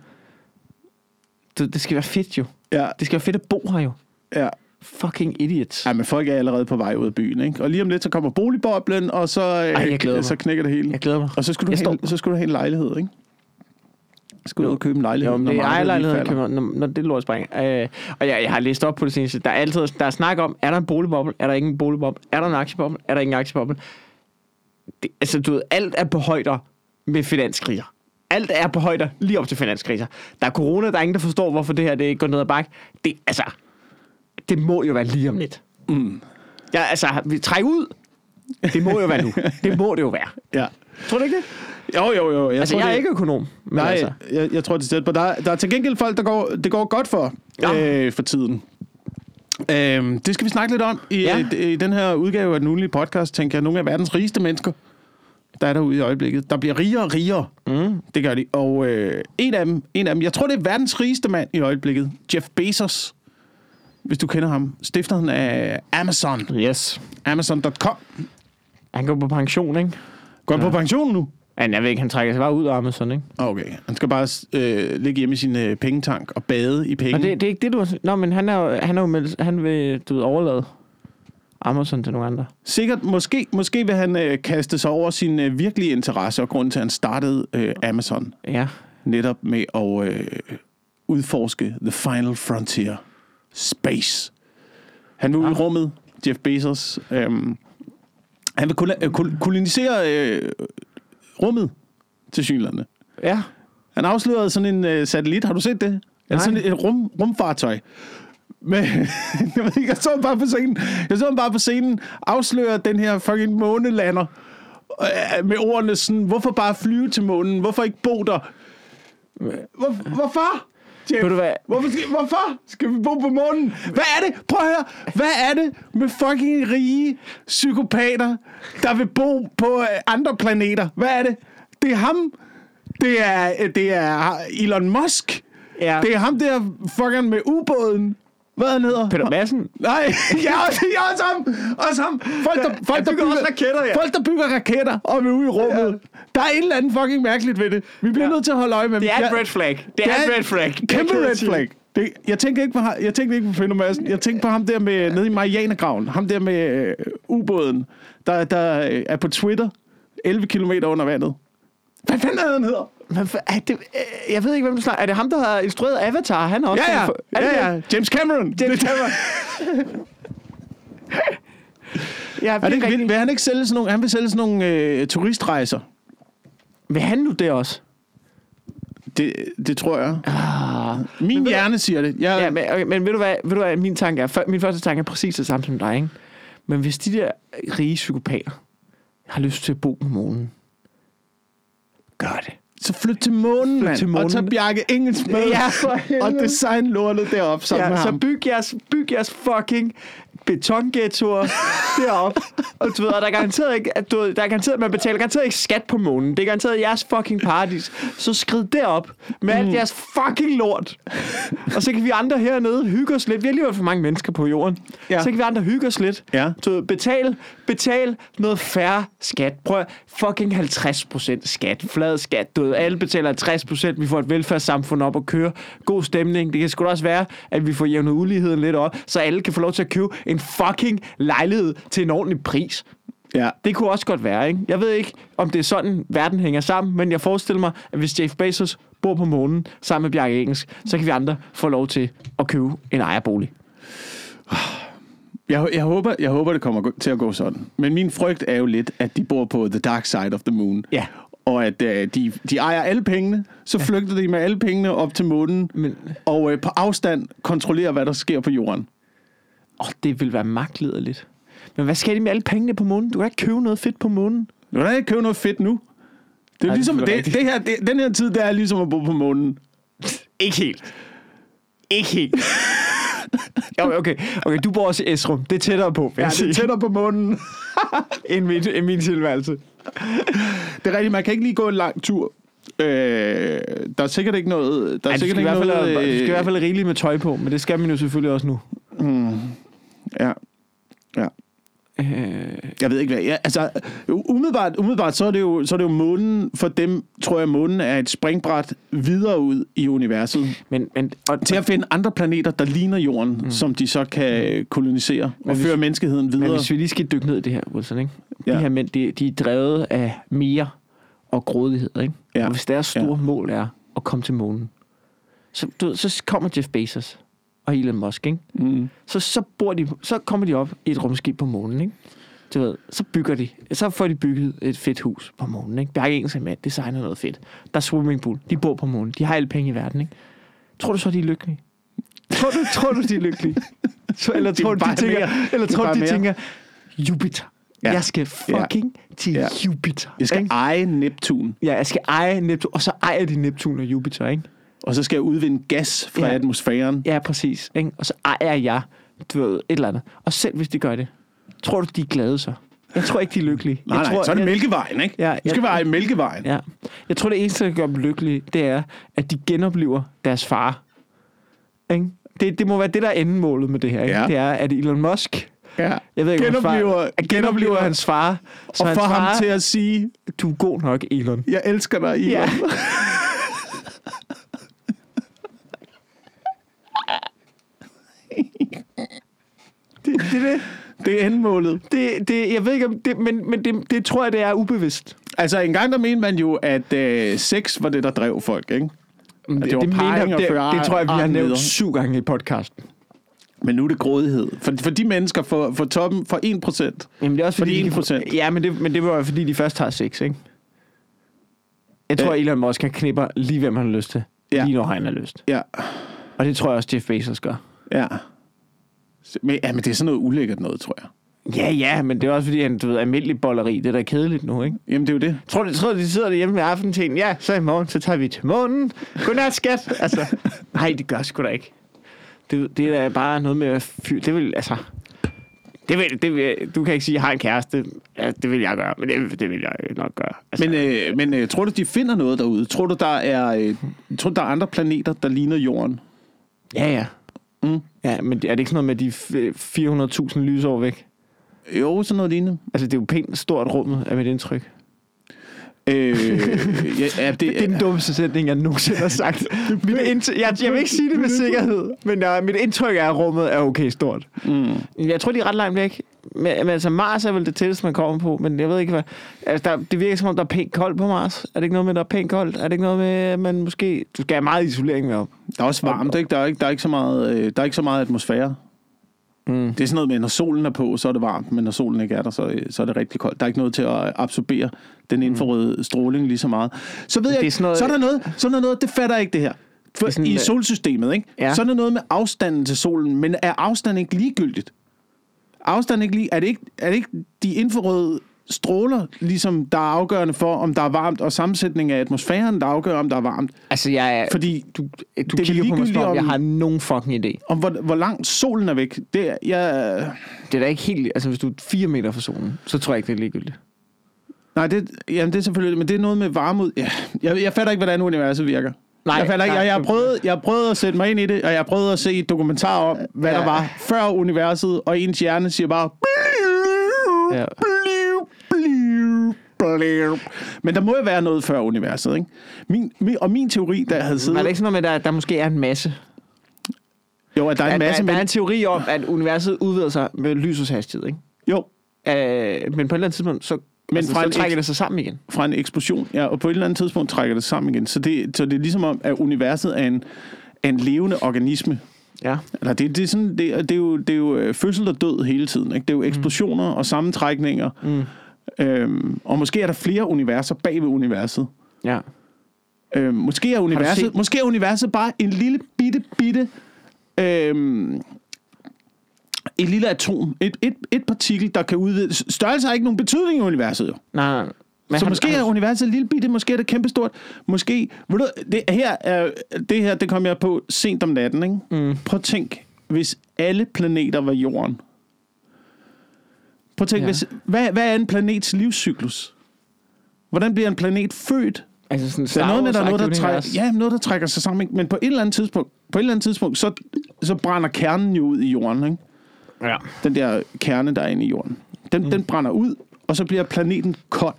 det, det skal være fedt jo.
ja,
Det skal være fedt at bo her jo.
ja.
Fucking idiots.
Ja, men folk er allerede på vej ud af byen, ikke? Og lige om lidt, så kommer boligboblen, og så, øh,
Ej, jeg glæder
så knækker det hele.
Jeg glæder mig.
Og så skulle, du have, så skulle du have en lejlighed, ikke? Du ud og købe en lejlighed.
Jo,
når
det er ejerlejligheden,
falder.
når, når det lort springer. Øh, og jeg, jeg har læst op på det seneste. Der er altid der er snak om, er der en boligboble? Er der ikke en boligboble? Er der en aktieboble? Er der ikke en aktieboble? Det, altså, du ved, alt er på højder med finanskriser. Alt er på højder lige op til finanskriser. Der er corona, der er ingen, der forstår, hvorfor det her det går ned ad bakke. Det, altså, det må jo være lige om lidt.
Mm.
Ja, altså, vi trækker ud. Det må jo være nu. Det må det jo være.
Ja.
Tror du ikke det?
Jo, jo, jo. Jeg
Altså,
tror,
jeg er
det,
ikke økonom. Men
Nej,
altså,
jeg, jeg tror, det er på. Der, er- der er til gengæld folk, der går, det går godt for,
Ja.
øh, for tiden. Øh, det skal vi snakke lidt om i,
Ja.
ja. i den her udgave af den ugenlige podcast, tænker jeg. Nogle af verdens rigeste mennesker, der er derude i øjeblikket. Der bliver rigere og rigere.
mm,
Det gør de. Og øh, en, af dem, en af dem, jeg tror, det er verdens rigeste mand i øjeblikket. Jeff Bezos. Hvis du kender ham. Stifteren af Amazon.
yes.
Amazon.com.
Han går på pension, ikke?
Går han
Ja.
på pension nu?
Ja, jeg ved ikke, han trækker sig bare ud af Amazon, ikke?
Okay. Han skal bare øh, ligge hjemme i sin øh, pengetank og bade i penge.
Og det, det er ikke det, du. Nå, men han er han er jo meldt, han vil, du ved, overlade Amazon til nogle andre.
Sikkert, måske, måske vil han øh, kaste sig over sin øh, virkelige interesse og grund til, at han startede øh, Amazon.
Ja.
Netop med at øh, udforske The Final Frontier. Space. Han vil ud i
Ja.
rummet, Jeff Bezos. Øhm, han vil kol- øh, kol- kolonisere øh, rummet til synlande.
Ja.
Han afslørede sådan en øh, satellit. Har du set det?
Nej.
Sådan et rum, rumfartøj. Men, jeg ved ikke, jeg så ham bare på scenen. Jeg så ham bare på scenen afsløre den her fucking månelander. øh, Med ordene sådan, hvorfor bare flyve til månen? Hvorfor ikke bo der? Hvor, hvorfor? Jeff?
Ved du hvad?
Hvorfor skal, hvorfor skal vi bo på månen? Hvad er det? Prøv at høre. Hvad er det med fucking rige psykopater, der vil bo på øh, andre planeter? Hvad er det? Det er ham. Det er, øh, det er Elon Musk.
Ja.
Det er ham der fucking med ubåden. Hvad han hedder?
Peter Madsen.
Nej, ja, også, ja, også ham. Også ham. Folk, der, folk, der
bygger også raketter, ja.
Folk, der bygger raketter og er ude i rummet.
Ja.
Der er et eller andet fucking mærkeligt ved det. Vi bliver
Ja.
nødt til at holde øje med
Det er
dem.
et red flag. Det er et red flag. Det
Kæmpe red flag. Det, jeg tænker ikke på, jeg tænker ikke på Finder Madsen. Jeg tænker på ham der med, nede i Marianergraven. Ham der med øh, ubåden, der, der øh, er på Twitter 11 km under vandet. Hvad fanden er det, han hedder?
Men for- er det, øh, jeg ved ikke, hvem du snakker. Er det ham, der har instrueret Avatar? Han er også
Ja, ja.
Er det
ja,
det?
ja. James Cameron.
James Cameron. Ja,
Er det, ikke- vil, vil, han ikke sælge sådan nogle, han vil sælge sådan nogle øh, turistrejser?
Vil han nu det også?
Det, det tror jeg.
Ah.
Min hjerne siger det. Jeg,
Ja, men, okay, men ved du hvad, ved du hvad min tanke er? Før- Min første tanke er præcis det samme som dig, ikke? Men hvis de der rige psykopater har lyst til at bo på månen, gør det.
Så flyt til månen, mand.
til månen.
Og tag Bjarke Engels med.
Ja, for helvede.
og design lortet derop sammen
Ja,
med
så
ham.
byg jeres, byg jeres fucking betonghettoer derop. Og du ved, og der er garanteret ikke, at du ved, der er garanteret, man betaler garanteret ikke skat på månen. Det er garanteret jeres fucking paradis. Så skrid derop med alt jeres fucking lort. Og så kan vi andre hernede hygge os lidt. Vi har alligevel for mange mennesker på jorden.
Ja.
Så kan vi andre hygge os lidt.
Ja.
Du ved, betal, betal noget færre skat. Prøv fucking 50% skat. Flad skat. Du ved, alle betaler 50%. Vi får et velfærdssamfund op at køre. God stemning. Det kan sgu da også være, at vi får jævnet uligheden lidt op, så alle kan få lov til at købe en fucking lejlighed til en ordentlig pris.
Ja.
Det kunne også godt være, ikke? Jeg ved ikke, om det er sådan, verden hænger sammen, men jeg forestiller mig, at hvis Jeff Bezos bor på månen sammen med Bjarke Engelsk, så kan vi andre få lov til at købe en ejerbolig.
Jeg, jeg, håber, jeg håber, det kommer til at gå sådan. Men min frygt er jo lidt, at de bor på the dark side of the moon.
Ja.
Og at uh, de, de ejer alle pengene, så flygter de med alle pengene op til månen,
Men
og uh, på afstand kontrollerer, hvad der sker på jorden.
Åh, det vil være magtlederligt. Men hvad skal de med alle pengene på månen? Du kan ikke købe noget fedt på månen.
Du kan ikke købe noget fedt nu. Det er
Nej,
ligesom,
det
det, det her, det, den her tid, det er ligesom at bo på månen.
Ikke helt. Ikke helt. okay, okay, okay, du bor også i Esrum. Det er tættere på,
Ja, det er tættere på månen.
end min, end min tilværelse.
Det er rigtigt, man kan ikke lige gå en lang tur. Øh, der er sikkert ikke noget... Der er
Ej,
sikkert
skal i
ikke
hvert fald,
noget,
have- du skal i
øh,
hvert fald have rigeligt med tøj på, men det skal man jo selvfølgelig også nu.
Ja. Ja.
Øh,
Jeg ved ikke hvad. Ja, altså, umiddelbart, umiddelbart så, er det jo, så er det jo månen, for dem tror jeg, månen er et springbræt videre ud i universet.
men, men, og,
Til at finde andre planeter, der ligner jorden, mm. som de så kan kolonisere og
hvis-
føre menneskeheden
men
videre.
hvis vi lige skal dykke ned i det her, Wilson, ikke?
Ja.
De her mænd, de, de er drevet af mere og grådighed, ikke?
Ja.
Og hvis deres store mål er at komme til månen, så, du, så kommer Jeff Bezos og Elon Musk, ikke?
Mm.
så, så, bor de, så kommer de op i et rumskib på månen, ikke? Du ved, så bygger de, så får de bygget et fedt hus på månen, ikke? Bjarke Engels med, designer noget fedt. Der er swimmingpool, de bor på månen, de har alle penge i verden, ikke? Tror du så, de er lykkelige? Tror du, tror du de er lykkelige? Eller
er
tror du, de tænker,
mere.
eller
er
tror du, de
mere.
tænker, Jupiter.
Ja.
Jeg skal fucking til
Ja.
Jupiter.
Jeg skal
ikke?
eje Neptun,
Ja, jeg skal eje Neptun, og så ejer de Neptun og Jupiter, ikke?
Og så skal jeg udvinde gas fra
Ja.
atmosfæren.
Ja, præcis. Ikke? Og så ejer jeg, du ved, et eller andet. Og selv hvis de gør det, tror du, de er glade så? Jeg tror ikke, de er lykkelige.
Nej,
jeg
nej,
tror,
så er det
jeg,
Mælkevejen, ikke?
Ja,
Du skal
jeg-
være i Mælkevejen.
Ja. Jeg tror, det eneste, der gør dem lykkelige, det er, at de genoplever deres far. Ikke? Det, det må være det, der er endemålet med det her. Ikke?
Ja.
Det er, at Elon Musk,
Ja.
jeg ved ikke, hans far,
Genoplever-
at genoplever
genoplever-
hans far, så
Og
hans
få
far,
ham til at sige,
du er god nok, Elon.
jeg elsker dig, Elon.
Ja. det, det, det,
Det er endmålet.
det, det, jeg ved ikke, om det, men, men det, det tror jeg, det er ubevidst.
Altså, engang der mente man jo, at øh, sex var det, der drev folk, ikke?
Det,
det var parring og
det,
føre
det, tror jeg, vi har nævnt syv gange i podcasten.
Men nu er det grådighed. For, for de mennesker, for, for toppen, for 1%.
Jamen, det er også
For
fordi,
de
de kan-
1%.
Ja, men det, men det var jo fordi, de først har sex, ikke? Jeg tror,
Ja.
Elon Musk kan knipper lige, hvem han har lyst til.
Ja.
Lige når han har lyst.
Ja,
Og det tror jeg også, Jeff Bezos gør.
Ja. Men, ja, men det er sådan noget ulækkert noget, tror jeg.
Ja, ja, men det er også fordi, han, du ved, almindelig bolleri, det er da kedeligt nu, ikke?
Jamen, det er jo det.
Tror du, tror du, de sidder derhjemme med aftentenen? Ja, så i morgen, så tager vi til månen. Godnat, skat. Altså, nej, det gør sgu da ikke. Det, det er da bare noget med at fyre. Det vil, altså... Det vil, det vil, du kan ikke sige, at jeg har en kæreste. Ja, det vil jeg gøre, men det, det vil jeg nok gøre. Altså,
Men, øh, men øh, tror du, de finder noget derude? Tror du, der er, øh, tror du, der er andre planeter, der ligner Jorden?
ja, ja.
Mm.
Ja, men er det ikke sådan noget med de f- 400.000 lysår væk?
Jo, sådan noget lignende.
Altså, det er jo pænt stort rummet, er mit indtryk.
Øh, ja, ja, det,
Det er den dummeste sætning, jeg nogensinde har sagt. mit indtryk, jeg, jeg vil ikke sige det med sikkerhed, men uh, mit indtryk er, at rummet er okay stort.
mm,
Jeg tror, de er ret langt væk. Men, men altså, Mars er vel det tætteste, man kommer på, men jeg ved ikke, hvad... Altså, der, det virker som om, der er pænt koldt på Mars. Er det ikke noget med, der er pænt koldt? Er det ikke noget med, at man måske... Du skal have meget isolering med op.
der er også varmt, ikke? Der er ikke, der er ikke, så, meget, øh, der er ikke så meget atmosfære.
Mm.
Det er sådan noget med, når solen er på, så er det varmt, men når solen ikke er der, så, øh, så er det rigtig koldt. Der er ikke noget til at absorbere den infrarøde stråling lige så meget. Så ved
Det
jeg,
er sådan noget-
så er der noget, så er der noget, det fatter jeg ikke det her. For,
Det sådan,
I
øh,
solsystemet, ikke?
Ja.
Så er der noget med afstanden til solen, men er afstanden ikke ligegyldigt? Afstanden ikke lige, er det ikke, er det ikke de infrarøde stråler, ligesom der er afgørende for, om der er varmt, og sammensætningen af atmosfæren, der afgør, om der er varmt.
Altså, jeg er...
Fordi
Du, du
er
kigger på mig,
ligegyldigt,
om jeg
om-
har nogen fucking idé.
om hvor, hvor langt solen er væk, det er, jeg,
Det er da ikke helt... Altså, hvis du er fire meter fra solen, så tror jeg ikke, det er ligegyldigt.
nej, det, jamen, det er selvfølgelig, men det er noget med varme ud. Ja, jeg, jeg fatter ikke, hvordan universet virker.
Nej,
jeg, fatter ikke, jeg, jeg, prøvet, jeg prøvet at sætte mig ind i det, og jeg prøvet at se et dokumentar om, hvad
Ja.
der var før universet, og ens hjerne siger bare...
Ja.
Men der må jo være noget før universet, ikke? Min, min, og min teori, der havde
Men
siddet...
er det ikke sådan noget med, at der, der måske er en masse?
Jo, at der er en
At,
masse...
der, der er
Men,
en teori om, at universet udvider sig med lysets hastighed, ikke?
jo,
Øh, men på et eller andet tidspunkt, så, men altså,
fra
så trækker det sig sammen igen.
fra en eksplosion, ja, og på et eller andet tidspunkt trækker det sammen igen. Så det, så det er ligesom om, at universet er en, er en levende organisme.
Ja.
Eller det, det, er sådan, det, det, er jo, det er jo øh, fødsel og død hele tiden. Ikke? Det er jo eksplosioner og sammentrækninger.
Mm.
Øhm, og måske er der flere universer bag ved universet.
Ja.
Øhm, måske, er universet
set-
måske er universet bare en lille bitte, bitte... Øhm, et lille atom. Et, et, et partikel, der kan udvide... Størrelse har ikke nogen betydning i universet, jo.
Nej, nej. Men
så
har-
måske
har-
er universet lille bitte, måske er det kæmpestort. Måske... Ved du, det, her er, det her, det kom jeg på sent om natten, ikke?
Mm.
Prøv at tænk, hvis alle planeter var jorden. Prøv at tænk,
Ja.
hvis, hvad, hvad er en planets livscyklus? Hvordan bliver en planet født?
Altså sådan
Der er noget med, der er noget, der
Star
trækker, ja, noget, der trækker sig sammen. Ikke? Men på et eller andet tidspunkt, på et eller andet tidspunkt så, så brænder kernen jo ud i jorden. Ikke?
Ja.
Den der kerne, der er inde i jorden. Den, mm. den brænder ud, og så bliver planeten kold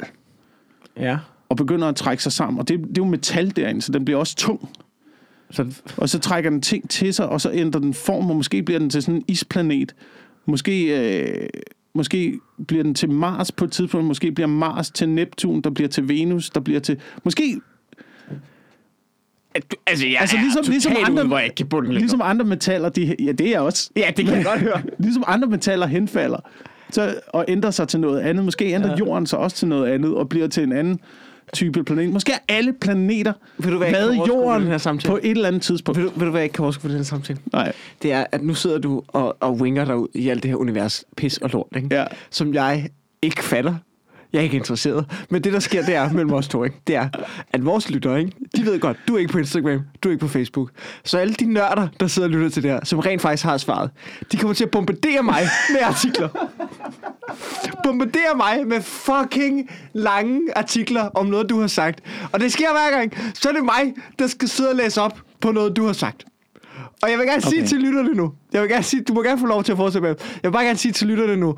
Ja.
og begynder at trække sig sammen. Og det, det er jo metal derinde, så den bliver også tung.
Så,
Og så trækker den ting til sig, og så ændrer den form, og måske bliver den til sådan en isplanet. Måske, øh, måske bliver den til Mars på et tidspunkt. Måske bliver Mars til Neptun, der bliver til Venus, der bliver til... Måske
altså, jeg
Altså, ligesom- ligesom andre-
hvor jeg ikke kan bunden
ligesom andre metaller, de, ja, det er jeg også.
Ja, det kan jeg godt høre.
Ligesom andre metaller henfalder så, og ændrer sig til noget andet. Måske ændrer ja. jorden sig også til noget andet, og bliver til en anden type planet. Måske er alle planeter
Ved du, overskue ved
jorden
den her samtale?
på et eller andet tidspunkt.
Ved du, ved du, jeg ikke kan på den her samtale?
Nej.
Det er, at nu sidder du og, og winger dig ud i alt det her univers, pis og lort, ikke?
Ja.
som jeg ikke fatter. Jeg er ikke interesseret. Men det, der sker, det er mellem os to, ikke? det er, at vores lyttere, ikke? de ved godt, du er ikke på Instagram, du er ikke på Facebook. Så alle de nørder, der sidder og lytter til det her, som rent faktisk har svaret, de kommer til at bombardere mig med artikler. bombardere mig med fucking lange artikler om noget, du har sagt. Og det sker hver gang. Så er det mig, der skal sidde og læse op på noget, du har sagt. Og jeg vil gerne okay. sige til lytterne nu, jeg vil gerne sige, du må gerne få lov til at fortsætte med, jeg vil bare gerne sige til lytterne nu,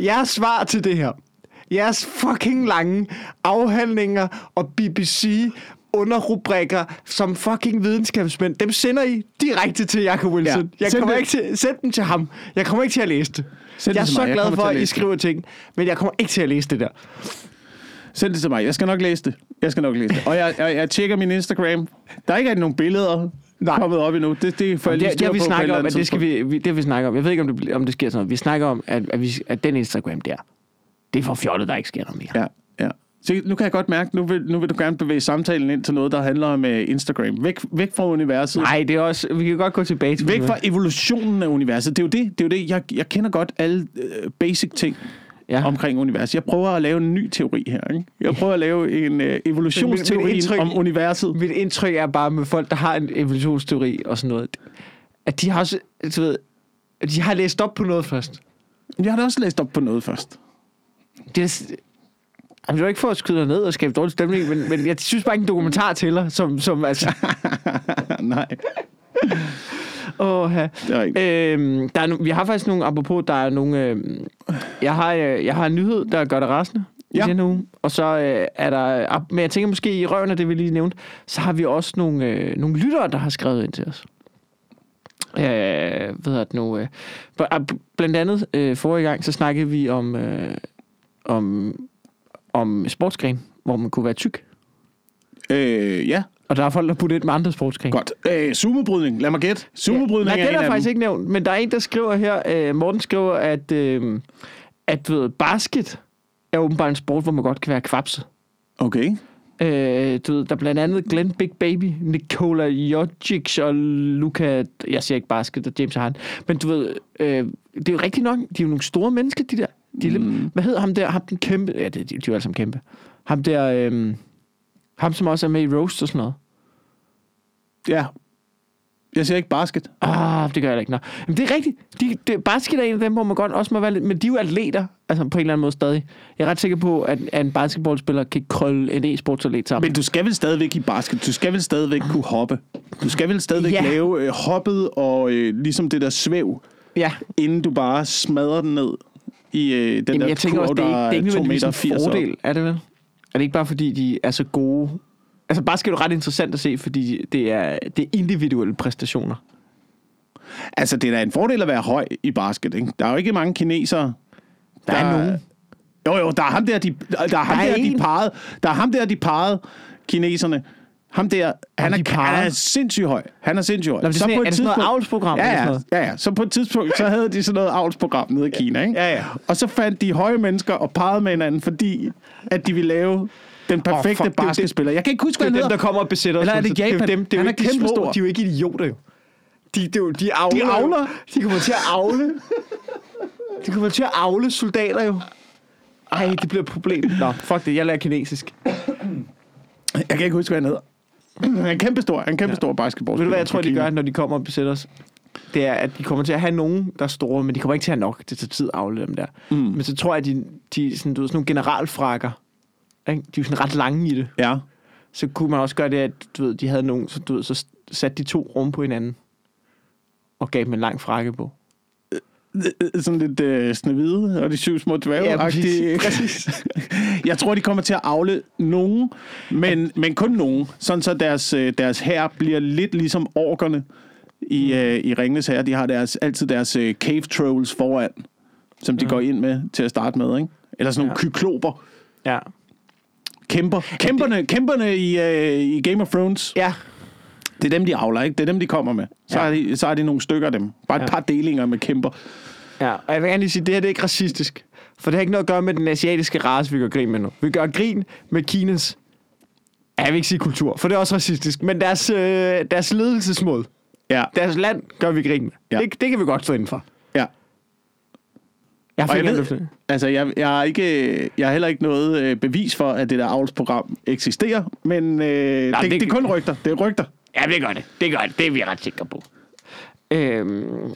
jeres svar til det her, jeres fucking lange afhandlinger og BBC underrubrikker som fucking videnskabsmænd, dem sender I direkte til Jacob Wilson.
Ja,
jeg
send
kommer
det.
ikke til, send dem til ham. Jeg kommer ikke til at læse det.
Send det
jeg er
til
så
mig.
Glad for,
at
at I
læse det.
skriver ting, men jeg kommer ikke til at læse det der.
Send det til mig. Jeg skal nok læse det. Jeg skal nok læse det. Og jeg, jeg, jeg tjekker min Instagram. Der er ikke nogen billeder
Nej.
kommet op endnu. Det, det får jeg lige
Det, det vi
på eller
om, at det skal vi, vi, det vi snakket om. Jeg ved ikke, om det, om det sker sådan noget. Vi snakker om, at, at, vi, at den Instagram der, det er for fjollet, der ikke sker noget mere.
Ja, ja. Så nu kan jeg godt mærke, nu vil, nu vil du gerne bevæge samtalen ind til noget, der handler om uh, Instagram. Væk, væk fra universet.
Nej, det er også, vi kan godt gå tilbage til
Væk
det.
fra evolutionen af universet. Det er jo det. det, er jo det. Jeg, jeg kender godt alle uh, basic ting
ja.
omkring universet. Jeg prøver at lave en ny teori her. Ikke? Jeg prøver at lave en uh, evolutionsteori
Men mit indtryk-
om universet.
Mit indtryk er bare med folk, der har en evolutionsteori og sådan noget, at de har også, du ved, at de har læst op på noget først.
Jeg har da også læst op på noget først.
Det er, Jamen, det var ikke for at skyde ned og skabe dårlig stemning, men, men jeg synes bare ikke en dokumentar tæller, som, som altså...
Nej,
Åh, ja. Øhm, der er vi har faktisk nogle, apropos, der er nogle... øhm, jeg, har, øh, jeg har en nyhed, der gør det rasende i
Ja.
denne uge. Og så øh, er der... Men jeg tænker måske i røven af det, vi lige nævnte, så har vi også nogle, øh, nogle lyttere, der har skrevet ind til os. Øh, hvad hedder det nu? Øh, bl- blandt andet øh, forrige gang, så snakkede vi om, øh, om, om sportsgren, hvor man kunne være tyk.
Øh, ja,
Og der er folk, der putter ind med andre sportsgrene.
godt. Øh, sumobrydning. Lad mig gætte. Sumobrydning
Nej,
er
den
en
er
af
faktisk ikke nævnt, men der er en, der skriver her, øh, Morten skriver, at, øh, at du ved, basket er åbenbart en sport, hvor man godt kan være kvapset.
Okay.
Øh, du ved, der er blandt andet Glenn Big Baby, Nikola Jokic og Luka, jeg siger ikke basket, og James Harden, men du ved, øh, det er jo rigtigt nok, de er jo nogle store mennesker, de der. De lidt, Hvad hedder ham der? Ham den kæmpe... Ja, det, de, de er jo alle sammen kæmpe. Ham der... Øhm, ham, som også er med i Roast og sådan noget.
Ja. Jeg siger ikke basket.
Ah, det gør jeg ikke. Nå. Men det er rigtigt. De, det, basket er en af dem, hvor man godt også må være lidt... Men de er jo atleter, altså på en eller anden måde stadig. Jeg er ret sikker på, at, at en basketballspiller kan krølle en e-sportsatlet sammen.
Men du skal vel stadigvæk i basket. Du skal vel stadigvæk kunne hoppe. Du skal vel stadigvæk
ja.
lave øh, hoppet og øh, ligesom det der svæv,
ja,
inden du bare smadrer den ned i øh, den
Jamen,
der
jeg tænker også, det er ikke, det er ikke
2
nødvendigvis
meter
en
80 op.
fordel, er det vel? Er det ikke bare fordi, de er så gode? Altså basket er jo ret interessant at se, fordi det er, det er individuelle præstationer.
Altså, det er da en fordel at være høj i basket, ikke? Der er jo ikke mange kinesere.
Der er nogen.
Jo, jo, der er ham der, de, der er ham
Der er
der, de
en.
parede. Der er ham der, de parede kineserne. Ham der, han er, han er sindssygt høj. Han er sindssygt høj.
Nå, det er, sådan, er det sådan noget
tidspunkt-
avlsprogram?
Ja, ja,
noget?
ja, ja. Så på et tidspunkt, så havde de sådan noget avlsprogram nede i Kina, ikke?
Ja, ja.
Og så fandt de høje mennesker og parrede med hinanden, fordi at de ville lave den perfekte
det er det-
basketspiller. Jeg kan ikke huske,
Det
hvad
er
han
dem, der
hedder.
kommer og besætter os.
Eller er det
Monsen. det er
Japan?
dem, det er
Han er
små,
kæmpestor.
de er jo ikke idioter jo. De, de, de, de avler.
De avler.
De kommer til at avle. De kommer til at avle soldater jo. Ej, det bliver et problem. Nå, fuck det, jeg lærer kinesisk.
Jeg kan ikke huske, hvad han hedder. Han er kæmpestor. Han er kæmpestor ja. basketball.
Ved du hvad jeg tror, de gør, når de kommer og besætter os? Det er, at de kommer til at have nogen, der er store, men de kommer ikke til at have nok. Det tager tid at afle dem der. Mm. Men så tror jeg, at de, de sådan, du ved, sådan nogle generalfrakker. Ikke? De er jo sådan ret lange i det.
Ja.
Så kunne man også gøre det, at du ved, de havde nogen, så, du ved, så satte de to rum på hinanden. Og gav dem en lang frakke på.
Sådan lidt øh, snevide og de syv små dværge.
Ja, præcis. præcis.
Jeg tror, de kommer til at afle nogen, men, men kun nogen. Sådan så deres, øh, deres her bliver lidt ligesom orkerne i, øh, i Ringnes her. De har deres, altid deres øh, cave trolls foran, som de går ind med til at starte med. Ikke? Eller sådan nogle
Ja.
kykloper.
Ja.
Kæmper. Kæmperne, kæmperne i, øh, i Game of Thrones.
Ja.
Det er dem, de avler, ikke? Det er dem, de kommer med. Så,
Ja.
er, de, så er de nogle stykker af dem. Bare et
Ja.
par delinger med kæmper.
Ja, og jeg vil gerne lige sige, at det her det er ikke racistisk. For det har ikke noget at gøre med den asiatiske race, vi gør grin med nu. Vi gør grin med Kinas, jeg vil ikke sige kultur, for det er også racistisk, men deres, øh, deres ledelsesmåde,
Ja.
deres land gør vi grin med.
Ja.
Det, det kan vi godt stå inden for.
ja.
Jeg
Og jeg ved, altså, jeg, jeg, har ikke, jeg har heller ikke noget øh, bevis for, at det der avlsprogram eksisterer, men øh, det,
det-
det, det er kun rygter. Det er rygter.
Ja, det gør det. Det gør det. Det er vi ret sikre på. Øhm,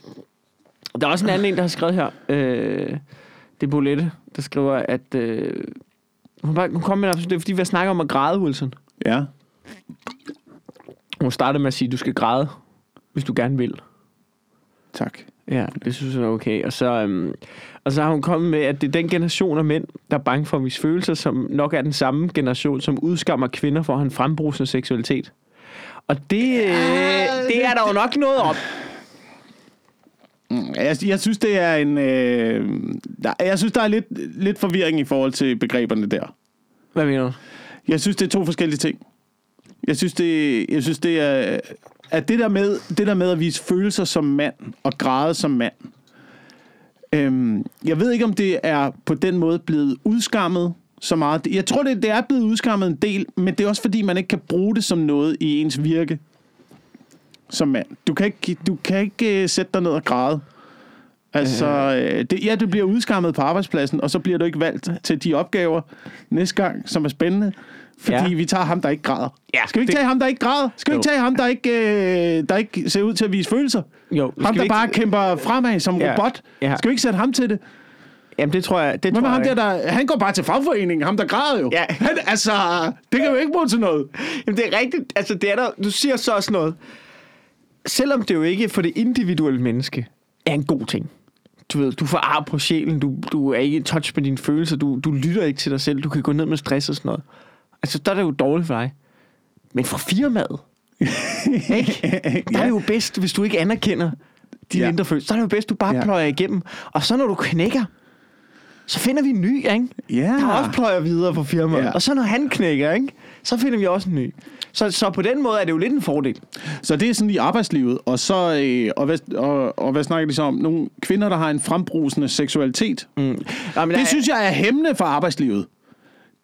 der er også en anden en, der har skrevet her. Øh, det er Bolette, der skriver, at... Øh, hun, bare, hun kom med en, det er fordi, vi har snakket om at græde, Wilson.
Ja.
Hun startede med at sige, at du skal græde, hvis du gerne vil.
Tak.
Ja, det synes jeg er okay. Og så, øhm, og så har hun kommet med, at det er den generation af mænd, der er bange for at vise følelser, som nok er den samme generation, som udskammer kvinder for at have en frembrusende seksualitet. Og det, ja, det er der jo nok noget om.
Jeg, jeg synes, det er en... Øh, der, jeg synes, der er lidt, lidt forvirring i forhold til begreberne der.
Hvad mener du?
Jeg synes, det er to forskellige ting. Jeg synes, det, jeg synes, det er... At det der, med, det der med at vise følelser som mand og græde som mand, øhm, jeg ved ikke, om det er på den måde blevet udskammet så meget. Jeg tror, det, det er blevet udskammet en del, men det er også fordi, man ikke kan bruge det som noget i ens virke som mand. Du kan ikke, du kan ikke uh, sætte dig ned og græde. Altså, øh, det, ja, du bliver udskammet på arbejdspladsen, og så bliver du ikke valgt til de opgaver næste gang, som er spændende, fordi
Ja.
vi tager ham, der ikke græder.
Ja,
Skal vi ikke
det-
tage ham, der ikke græder? Skal vi ikke tage ham, der ikke, øh, der ikke ser ud til at vise følelser?
Jo,
Ham, der
ikke-
bare kæmper fremad som
Ja.
robot?
Ja.
Skal vi ikke sætte ham til det?
Jamen, det tror jeg... Det
Hvad
tror
ham
jeg,
der, der... Han går bare til fagforeningen, ham der græder jo.
Ja.
Han, altså, det kan jo ikke bruge til noget.
Jamen, det er rigtigt. Altså, det er der... Du siger så også noget. Selvom det jo ikke for det individuelle menneske er en god ting. Du ved, du får ar på sjælen, du, du er ikke i touch med dine følelser, du, du lytter ikke til dig selv, du kan gå ned med stress og sådan noget. Altså, der er det jo dårligt for dig. Men for firmaet, ikke? Der er det jo bedst, hvis du ikke anerkender dine
Ja.
indre følelser. Så er det jo bedst, du bare
Ja.
pløjer igennem. Og så når du knækker, så finder vi en ny, ikke?
Ja.
Der også pløjer videre på firmaet.
Ja.
Og så når han knækker, ikke? så finder vi også en ny. Så, så på den måde er det jo lidt en fordel.
Så det er sådan i arbejdslivet, og så øh, og, hvad, og, og hvad snakker de så om? Nogle kvinder, der har en frembrusende seksualitet. Mm.
Jamen,
Det synes jeg er hæmmende for arbejdslivet.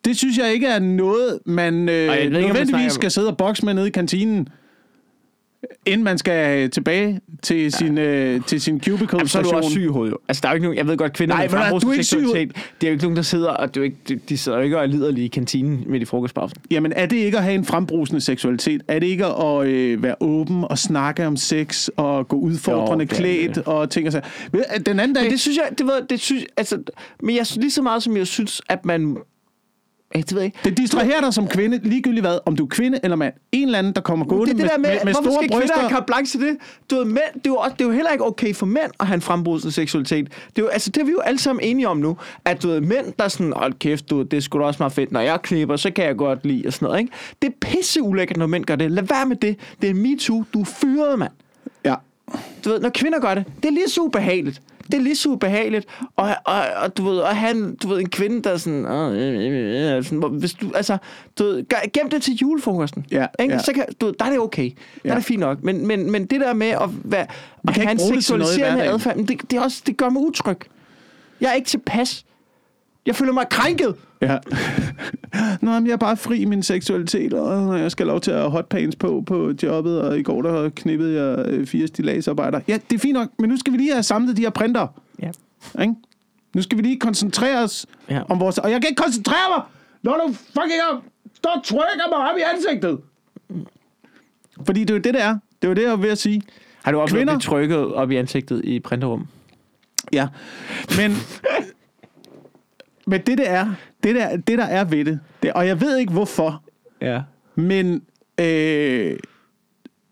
Det synes jeg ikke er noget, man øh,
jeg ved ikke, om man
nødvendigvis
snakker-
skal sidde og bokse med nede i kantinen. Inden man skal tilbage til sin, øh, til sin cubicle
Jamen, så er du også syg i hovedet, jo. Altså, der er jo ikke nogen, jeg ved godt, kvinder
Nej,
med
men du er ikke syg
det er jo ikke nogen, der sidder, og det er jo ikke, de, de sidder jo ikke og er liderlige i kantinen midt i frokostpausen.
Jamen, er det ikke at have en frembrusende seksualitet? Er det ikke at øh, være åben og snakke om sex og gå udfordrende
Jo, det
klædt
det.
og ting og så? Den anden dag...
Men det synes jeg, det, ved, det synes, altså, men jeg, lige så meget som jeg synes, at man, jeg, det ved ikke,
Det distraherer dig som kvinde, ligegyldigt hvad, om du er kvinde eller mand. En eller anden, der kommer
det
gående
er det der med,
med, med
hvorfor
store
skal kvinder
bryster.
have carte blanche til det? Du ved, mænd, det, er jo også, det er jo heller ikke okay for mænd at have en frembrusende seksualitet. Det er, jo, altså, det er vi jo alle sammen enige om nu. At du ved, mænd, der er sådan, hold kæft, du, det da også meget fedt. Når jeg knipper, så kan jeg godt lide og sådan noget. Ikke? Det er pisse ulækkert, når mænd gør det. Lad være med det. Det er MeToo. Du er fyret, mand.
Ja.
Du ved, når kvinder gør det, det er lige så ubehageligt. Det er lige så ubehageligt. Og, og, og du ved, og han, du ved, en kvinde, der er sådan, "Åh, øh, øh, øh," sådan hvor- hvis du, altså, du ved, gør, gem det til julefrokosten.
Ja,
ikke?
ja.
Så kan, du ved, der er det okay. Der
Ja.
er det fint nok. Men, men, men det der med at, være, at have en seksualiserende adfærd, det, det, er også, det gør mig utryg. Jeg er ikke tilpas. Jeg føler mig krænket.
Ja. Nå, men jeg er bare fri i min seksualitet, og jeg skal lov til at have hotpants på på jobbet, og i går der knippede jeg øh, fire stillagsarbejder. Ja, det er fint nok, men nu skal vi lige have samlet de her printer.
Ja.
Ikke? Nu skal vi lige koncentrere os
Ja.
om vores... Og jeg kan ikke koncentrere mig, når du fucking er, står og trykker mig op i ansigtet. Fordi det er jo det, det er. Det er jo det, jeg er ved at sige.
Har du oplevet at blive trykket op i ansigtet i printerrum?
Ja, men... men det, det er, det der, det der er ved det, det, og jeg ved ikke hvorfor,
Ja.
Men øh,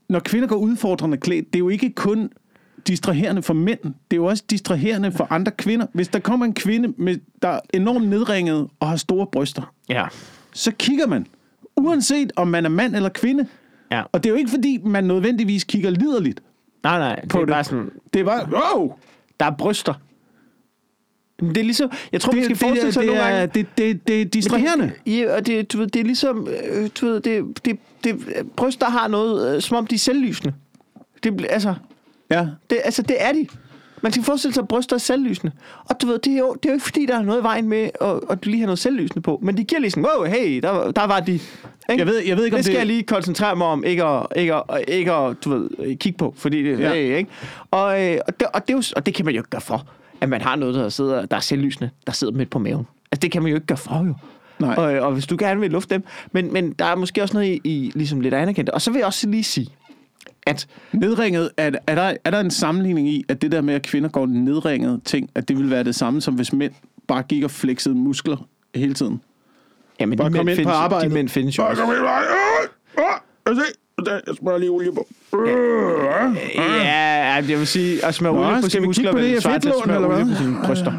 når kvinder går udfordrende klædt, det er jo ikke kun distraherende for mænd. Det er jo også distraherende for andre kvinder. Hvis der kommer en kvinde, med, der er enormt nedringet og har store bryster,
Ja.
så kigger man. Uanset om man er mand eller kvinde.
Ja.
Og det er jo ikke fordi, man nødvendigvis kigger liderligt.
Nej, nej. Det
På
er
det.
bare sådan,
Det er bare, wow!
der er bryster. Det er ligesom, jeg tror,
Det,
man skal
det,
forestille
det,
sig
det,
nogle
er,
gange...
det, det, det er distraherende.
Ja, og det, du ved, det er ligesom, øh, du ved, det, det, det, bryster har noget, øh, som om de er selvlysende. Det, altså,
Ja.
det, altså, det er de. Man skal forestille sig, at bryster er selvlysende. Og du ved, det er jo, det er jo ikke fordi, der er noget i vejen med, at, at du lige har noget selvlysende på. Men de giver lige sådan, wow, hey, der, der var de. Ikke?
Jeg ved, jeg ved ikke, om
det skal
det...
jeg lige koncentrere mig om, ikke at, ikke at, ikke at du ved, kigge på, fordi det,
Ja.
hey, ikke? Og, øh, og, det, og, det og det kan man jo ikke gøre for, at man har noget, der, sidder, der er selvlysende, der sidder midt på maven. Altså, det kan man jo ikke gøre for, jo.
Nej.
Og, og hvis du gerne vil lufte dem. Men, men der er måske også noget i, i ligesom lidt anerkendt. Og så vil jeg også lige sige, at
Nedringet, er, er, der, er der en sammenligning i, at det der med, at kvinder går nedringet ting, at det vil være det samme, som hvis mænd bare gik og flexede muskler hele tiden?
jamen,
Bare
de,
kom
mænd
ind på
findes,
arbejde.
de mænd findes jo også.
ind bare. Jeg smører lige olie på.
Ja, jeg vil sige, at smøre olie på sine muskler,
kigge på det
vil
her
svare til at smøre
eller
olie
hvad?
på sine bryster.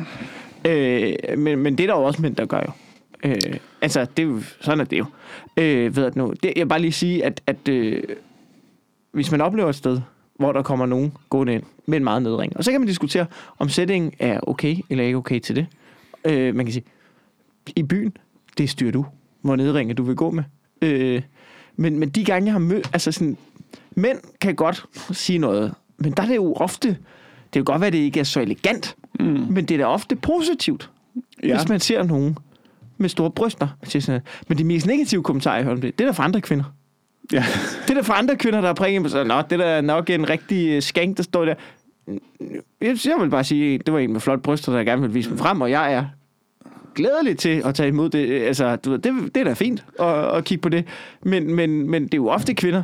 Øh, men, men det er der jo også mænd, der gør jo. Øh, altså, det er jo, sådan er det jo. Øh, ved at nu, det, jeg vil bare lige sige, at, at øh, hvis man oplever et sted, hvor der kommer nogen gående ind med en meget nedring, og så kan man diskutere, om sætningen er okay eller ikke okay til det. Øh, man kan sige, i byen, det styrer du, hvor nedringe du vil gå med. Øh, men, men de gange, jeg har mødt, altså sådan, mænd kan godt sige noget, men der er det jo ofte, det kan godt være, at det ikke er så elegant, mm. men det er da ofte positivt,
Ja.
hvis man ser nogen med store bryster. Men de mest negative kommentarer, jeg hører om det, det er der fra andre kvinder.
Ja.
Det er der fra andre kvinder, der har præget mig, så nå, det er da nok en rigtig øh, skank, der står der. Jeg, jeg vil bare sige, det var en med flot bryster, der gerne vil vise dem frem, og jeg er glædelig til at tage imod det. Altså, du ved, det, det er da fint at, at kigge på det. Men, men, men det er jo ofte kvinder,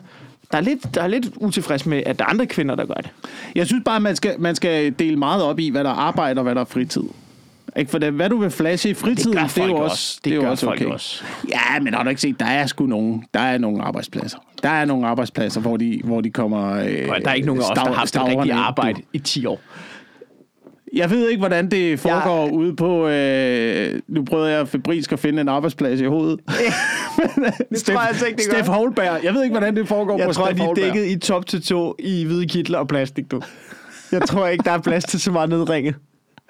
der er, lidt, der er lidt utilfreds med, at der er andre kvinder, der gør det.
Jeg synes bare, man skal, man skal dele meget op i, hvad der er arbejde og hvad der er fritid. Ikke? For det, hvad du vil flashe i fritiden,
gør
det, er jo også,
også.
det
Det
er
gør
også okay.
også.
Ja, men har du ikke set, der er sgu nogen, der er nogle arbejdspladser. Der er nogle arbejdspladser, hvor de, hvor de kommer... Øh,
Og der er ikke nogen af os, der har haft et
stavrende
rigtigt
ind.
arbejde i 10 år.
Jeg ved ikke, hvordan det foregår ja. ude på... Øh, nu prøvede jeg febrilsk at finde en arbejdsplads i hovedet.
Det tror jeg altså ikke, det.
Steff Holberg. Jeg ved ikke, hvordan det foregår på
Jeg tror,
Steff
de er dækket i top til to i hvide kitler og plastik, du. Jeg tror ikke, der er plads til så meget nedringe.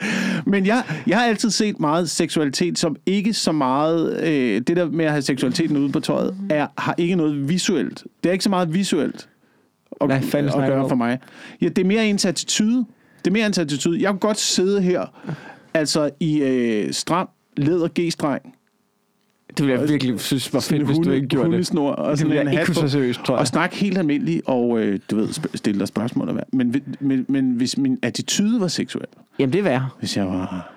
Men jeg, jeg har altid set meget seksualitet som ikke så meget... Øh, det der med at have seksualiteten ude på tøjet, er, har ikke noget visuelt. Det er ikke så meget visuelt at,
Hvad fanden
at gøre for mig. Ja, det er mere ens attitude. Det er mere ens attitude. Jeg kunne godt sidde her, altså i øh, stram læder G-streng.
Det ville jeg virkelig synes var fedt, hvis du ikke gjorde det.
hundesnor og
Det
sådan
ville
en hat
så seriøst, tror jeg.
Og snakke helt almindeligt, og øh, du ved, stille dig spørgsmål og hvad. Men, men, men hvis min attitude var seksuel,
Jamen, det er værre.
hvis jeg var...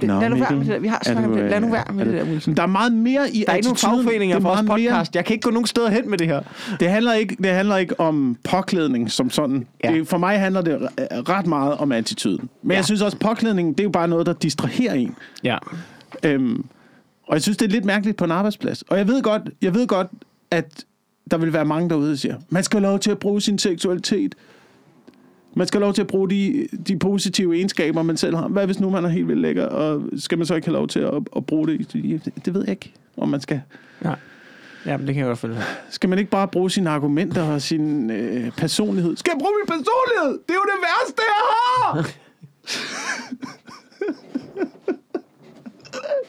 Det,
Nå,
lad nu være med det der. Vi har snakket om det. Lad nu være med det der, Wilson.
Der er meget mere i
Der er ikke nogen
attituden.
fagforeninger
er
for vores
meget mere-
podcast. Jeg kan ikke gå nogen steder hen med det her.
Det handler ikke, det handler ikke om påklædning som sådan.
Ja.
Det, for mig handler det ret meget om attituden. Men
Ja.
ja. jeg synes også, påklædningen, det er jo bare noget, der distraherer en.
Ja.
Øhm, og jeg synes, det er lidt mærkeligt på en arbejdsplads. Og jeg ved godt, jeg ved godt at der vil være mange derude, der siger, man skal have lov til at bruge sin seksualitet. Man skal have lov til at bruge de, de positive egenskaber, man selv har. Hvad hvis nu man er helt vildt lækker, og skal man så ikke have lov til at, at bruge det? Det, ved jeg ikke, om man skal.
Nej. Ja, men det kan jeg godt følge.
Skal man ikke bare bruge sine argumenter og sin øh, personlighed? Skal jeg bruge min personlighed? Det er jo det værste, jeg har!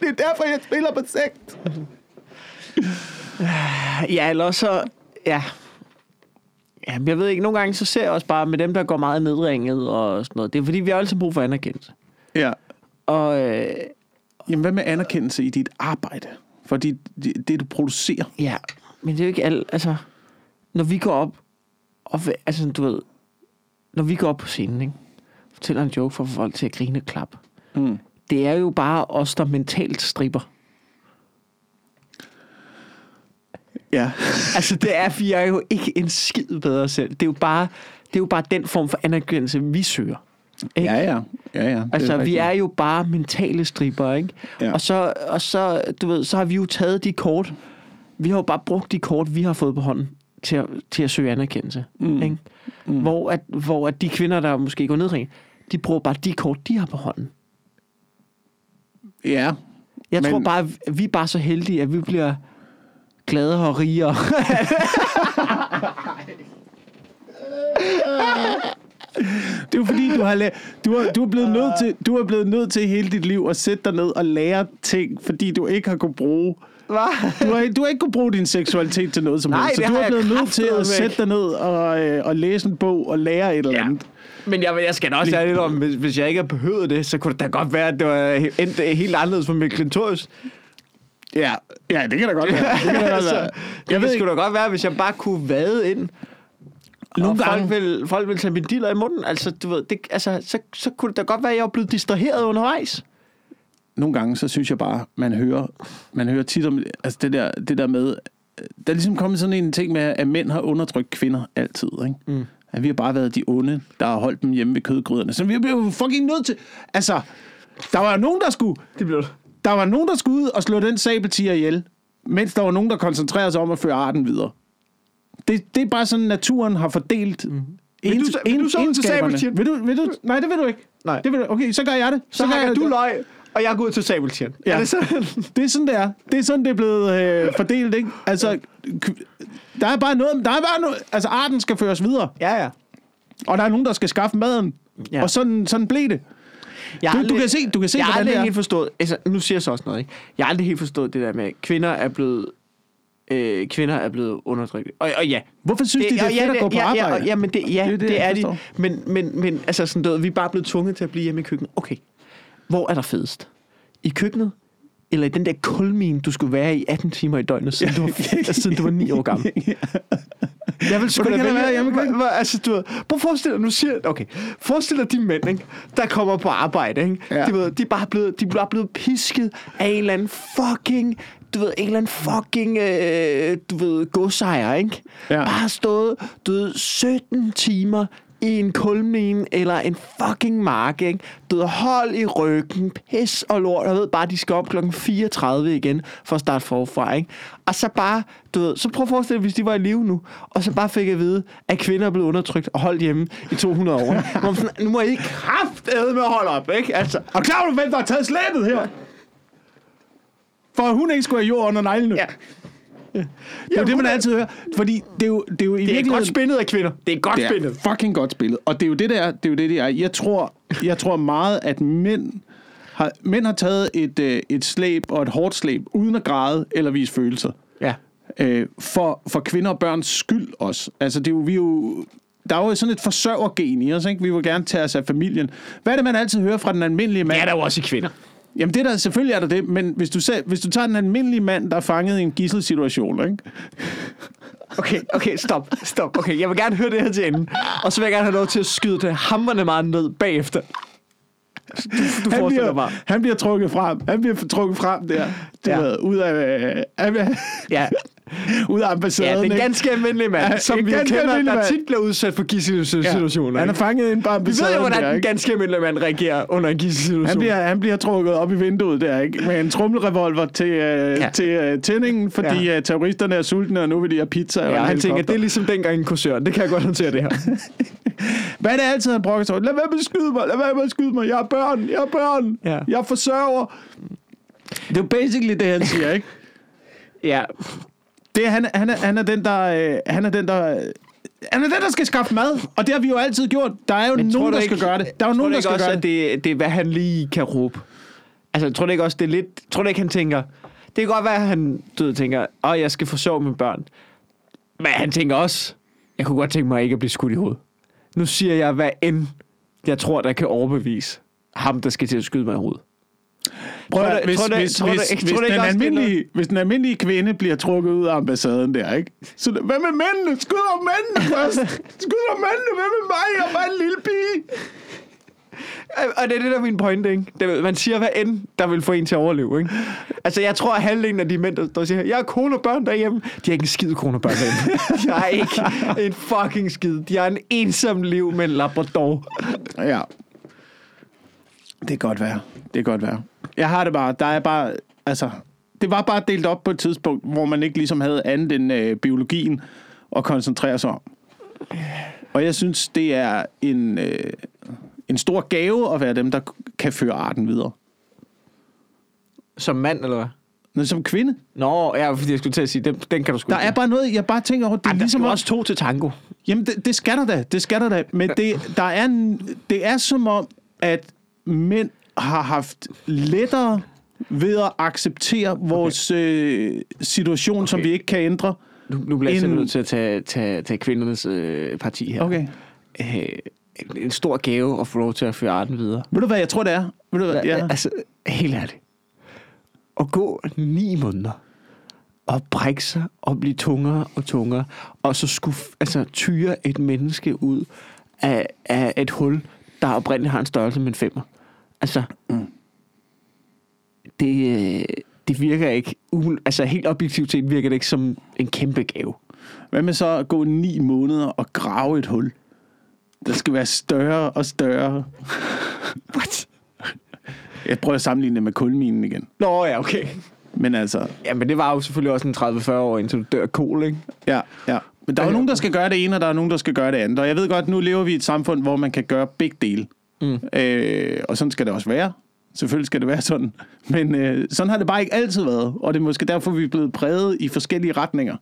det er derfor, jeg spiller på sekt.
Ja, eller også så... Ja. Ja. men jeg ved ikke, nogle gange så ser jeg også bare med dem, der går meget nedringet og sådan noget. Det er fordi, vi har altid brug for anerkendelse.
Ja.
Og øh,
Jamen, hvad med anerkendelse i dit arbejde? For det, det, det du producerer.
ja, men det er jo ikke alt... Altså, når vi går op... Og, altså, du ved... Når vi går op på scenen, ikke? Fortæller en joke for folk til at grine og klap.
Mm.
Det er jo bare os, der mentalt stripper.
Ja.
Altså, det er, vi er jo ikke en skid bedre selv. Det er jo bare, det er jo bare den form for anerkendelse, vi søger. Ikke?
Ja, ja. ja, ja.
Altså, vi
rigtigt.
er jo bare mentale stripper, ikke?
Ja.
Og, så, og så, du ved, så har vi jo taget de kort. Vi har jo bare brugt de kort, vi har fået på hånden, til at, til at søge anerkendelse. Mm. Ikke? Mm. Hvor, at, hvor at de kvinder, der måske går ned de bruger bare de kort, de har på hånden.
Ja.
Jeg
Men...
tror bare, at vi er bare så heldige, at vi bliver gladere og rigere.
Det er jo fordi, du har, la- du har, du er blevet nødt til, du er blevet nødt til hele dit liv at sætte dig ned og lære ting, fordi du ikke har kunne bruge
Hvad?
Du har, du har ikke kunne bruge din seksualitet til noget som
Nej,
helst. Så
det
du
har
er
jeg
blevet nødt til
kraftedeme
at sætte dig ned og, øh, og læse en bog og lære et eller
Ja.
andet.
Men jeg, jeg skal da også lidt om, hvis, hvis jeg ikke havde behøvet det, så kunne det da godt være, at det var endt helt anderledes for Mikkel Klintorius.
Ja, ja det kan da godt være. Det kan da godt
altså,
være.
jeg
ved
det
ikke,
skulle da godt være, hvis jeg bare kunne vade ind.
Nogle
og folk
gange-
vil, folk vil tage mine diller i munden. Altså, du ved, det, altså, så, så kunne det da godt være, at jeg var blevet distraheret undervejs.
nogle gange, så synes jeg bare, man hører, man hører tit om altså det, der, det der med, der er ligesom kommet sådan en ting med, at mænd har undertrykt kvinder altid. Ikke? Mm. At vi har bare været de onde, der har holdt dem hjemme ved kødgryderne. Så vi jo fucking nødt til... Altså, der var nogen, der skulle...
Det blev
Der var nogen, der skulle ud og slå den sabeltiger ihjel, mens der var nogen, der koncentrerede sig om at føre arten videre. Det, det er bare sådan, naturen har fordelt mm.
Vil du så- vil du så til?
Vil du, vil du, nej, det vil du ikke.
Nej.
Det vil du, okay, så gør jeg det.
Så
gør
hakker
jeg
du løg, og jeg går ud til sabeltjern.
Ja.
Er det sådan?
Det er sådan, det er. Det er sådan, det er blevet øh, fordelt, ikke? Altså, der er bare noget, der er bare noget, altså arten skal føres videre,
Ja, ja.
og der er nogen, der skal skaffe maden.
Ja.
Og sådan, sådan blev det.
Jeg har
Du- du kan se- du kan se,
jeg har
hvordan
aldrig
det er.
helt forstået, altså, nu siger jeg så også noget, ikke? Jeg har aldrig helt forstået det der med, at kvinder er blevet, øh, kvinder er blevet undertrykt. Og, og ja,
Hvorfor synes de, det er fedt at gå på
ja,
arbejde?
Ja, ja, men det, ja,
Det er
det,
det,
det
jeg
er de.
forstår.
Men, men, men altså sådan, du vi er bare blevet tvunget til at blive hjemme i køkkenet. Okay, hvor er der fedest? I køkkenet? Eller i den der kulmine, du skulle være i 18 timer i døgnet, siden, du, var, siden du var 9 år gammel? Jeg vil sgu da vælge-
være køkkenet?
Hva- hva- Altså, du ved, prøv at forestille dig, nu siger okay, forestil dig de mænd, ikke, der kommer på arbejde, ikke?
Ja.
De, ved, de, er bare blevet, de er bare blevet pisket af en eller anden fucking, du ved, en eller anden fucking, øh, du ved, godsejer, ikke?
Ja.
Bare stået, du ved, 17 timer i en kulmine eller en fucking mark, ikke? Du ved, hold i ryggen, pis og lort. Jeg ved bare, de skal op klokken 34 igen for at starte forfra, ikke? Og så bare, du ved, så prøv at forestille dig, hvis de var i live nu, og så bare fik jeg at vide, at kvinder er blevet undertrykt og holdt hjemme i 200 år. Hvor man sådan, nu må I kraftedeme med at holde op, ikke? Altså,
Og klar du, hvem der har taget slæbet her? For at hun ikke skulle have jord under neglene.
ja.
Det er jo det, man altid hører. Fordi det er jo, det er jo i
Det er godt spændet af kvinder. Det er godt
Det er fucking godt spillet. Og det er jo det, der er. Det er jo det, det er. Jeg tror, jeg tror meget, at mænd har, mænd har taget et, øh, et slæb og et hårdt slæb, uden at græde eller vise følelser.
Ja.
Øh, for, for kvinder og børns skyld også. Altså, det er jo, vi er jo, der er jo sådan et forsørgergen i os, ikke? Vi vil gerne tage os af familien. Hvad er det, man altid hører fra den almindelige mand?
Er der jo også i kvinder.
Jamen det der, selvfølgelig er der det, men hvis du, selv, hvis du tager den almindelige mand, der er fanget i en gisselsituation, ikke?
Okay, okay, stop, stop. Okay, jeg vil gerne høre det her til enden. Og så vil jeg gerne have lov til at skyde det hammerne meget ned bagefter. Du, du
Han
forestiller mig.
bliver, han bliver trukket frem. Han bliver trukket frem der. Det
Ja.
ja. ud af, øh, af,
Ja,
ud af ambassaden.
ja den ganske almindelige mand,
Ja,
som vi kender, der tit bliver udsat for gisselsituationer.
Han er fanget ind på
Vi
ambassaden
ved jo, hvordan
der,
den ganske almindelige mand reagerer under en gisselsituation.
Han bliver, han bliver trukket op i vinduet der, ikke? Med en trummelrevolver til, øh,
Ja.
ja. til øh, tændingen, fordi
Ja.
ja. øh, terroristerne er sultne, og nu vil de have pizza. og
Ja,
en
han tænker, det er ligesom dengang en kursør. Det kan jeg godt håndtere det her.
Hvad er det altid, han brokker sig? Lad være med at skyde mig, lad være med at skyde mig. Jeg har børn, jeg har børn,
Ja.
jeg forsørger. Det er jo basically det, han siger, ikke?
ja,
Det er, han, han, er, han er den, der... Øh, han er den, der... Øh, han er den, der skal skaffe mad, og det har vi jo altid gjort. Der er jo
Men
nogen, der
ikke-
skal gøre det. Der er jo nogen, der skal
også,
gøre det.
det, det er, hvad han lige kan råbe? Altså, jeg tror du ikke også, det er lidt... Tror du ikke, han tænker... Det kan godt være, at han du tænker, åh, jeg skal forsørge mine børn. Men han tænker også, jeg kunne godt tænke mig ikke at blive skudt i hovedet. Nu siger jeg, hvad end jeg tror, der kan overbevise ham, der skal til at skyde mig i hovedet.
Prøv at, hvis,
tror
hvis,
tror
hvis, hvis, den almindelige, hvis den almindelige kvinde bliver trukket ud af ambassaden der, ikke? Så hvad med mændene? Skud om mændene først! Skud om mændene! Hvad med mig? Bare en lille pige!
Og det er det, der er min pointe, ikke? Det, man siger, hvad end der vil få en til at overleve, ikke? Altså, jeg tror, at halvdelen af de mænd, der, der siger, jeg har kone og børn derhjemme, de har ikke en skid kone og børn derhjemme. De har ikke en fucking skid. De har en ensom liv med en labrador.
Ja. Det kan godt være. Det kan godt være. Jeg har det bare, der er bare, altså, det var bare delt op på et tidspunkt, hvor man ikke ligesom havde andet end øh, biologien at koncentrere sig om. Og jeg synes, det er en, øh, en stor gave at være dem, der kan føre arten videre.
Som mand, eller hvad?
Men som kvinde,
Nå, ja, fordi jeg skulle til at sige, den, den kan du sgu
der er bare noget, jeg bare tænker over, det er
Ej, der
ligesom om,
også to til tango.
Jamen, det, det skal der da. Det skal der da. Men det, der er, en- det er som om, at mænd har haft lettere ved at acceptere vores øh, situation, okay. som
Okay.
vi ikke kan ændre.
Nu, nu bliver jeg
En-
simpelthen nødt til at tage, tage, tage kvindernes øh, parti her.
Okay.
Øh, en stor gave at få lov til at føre arten videre.
Ved du, hvad jeg tror, det er? Ved du, hvad?
Ja. Altså, helt ærligt. At gå ni måneder og brække sig og blive tungere og tungere, og så skulle altså, tyre et menneske ud af, af et hul, der oprindeligt har en størrelse med en femmer. Altså, mm. det, øh, det virker ikke, altså helt objektivt set virker det ikke som en kæmpe gave.
Hvad med så at gå ni måneder og grave et hul? Der skal være større og større.
What?
Jeg prøver at sammenligne det med kulminen igen.
Nå ja, okay.
Men altså,
Ja, men det var jo selvfølgelig også en 30-40 år, indtil du dør kol, ikke?
Ja, ja. Men der er jo nogen, der skal gøre det ene, og der er nogen, der skal gøre det andet. Og jeg ved godt, nu lever vi i et samfund, hvor man kan gøre begge dele.
Mm.
Øh, og sådan skal det også være. Selvfølgelig skal det være sådan. Men øh, sådan har det bare ikke altid været. Og det er måske derfor, vi er blevet præget i forskellige retninger.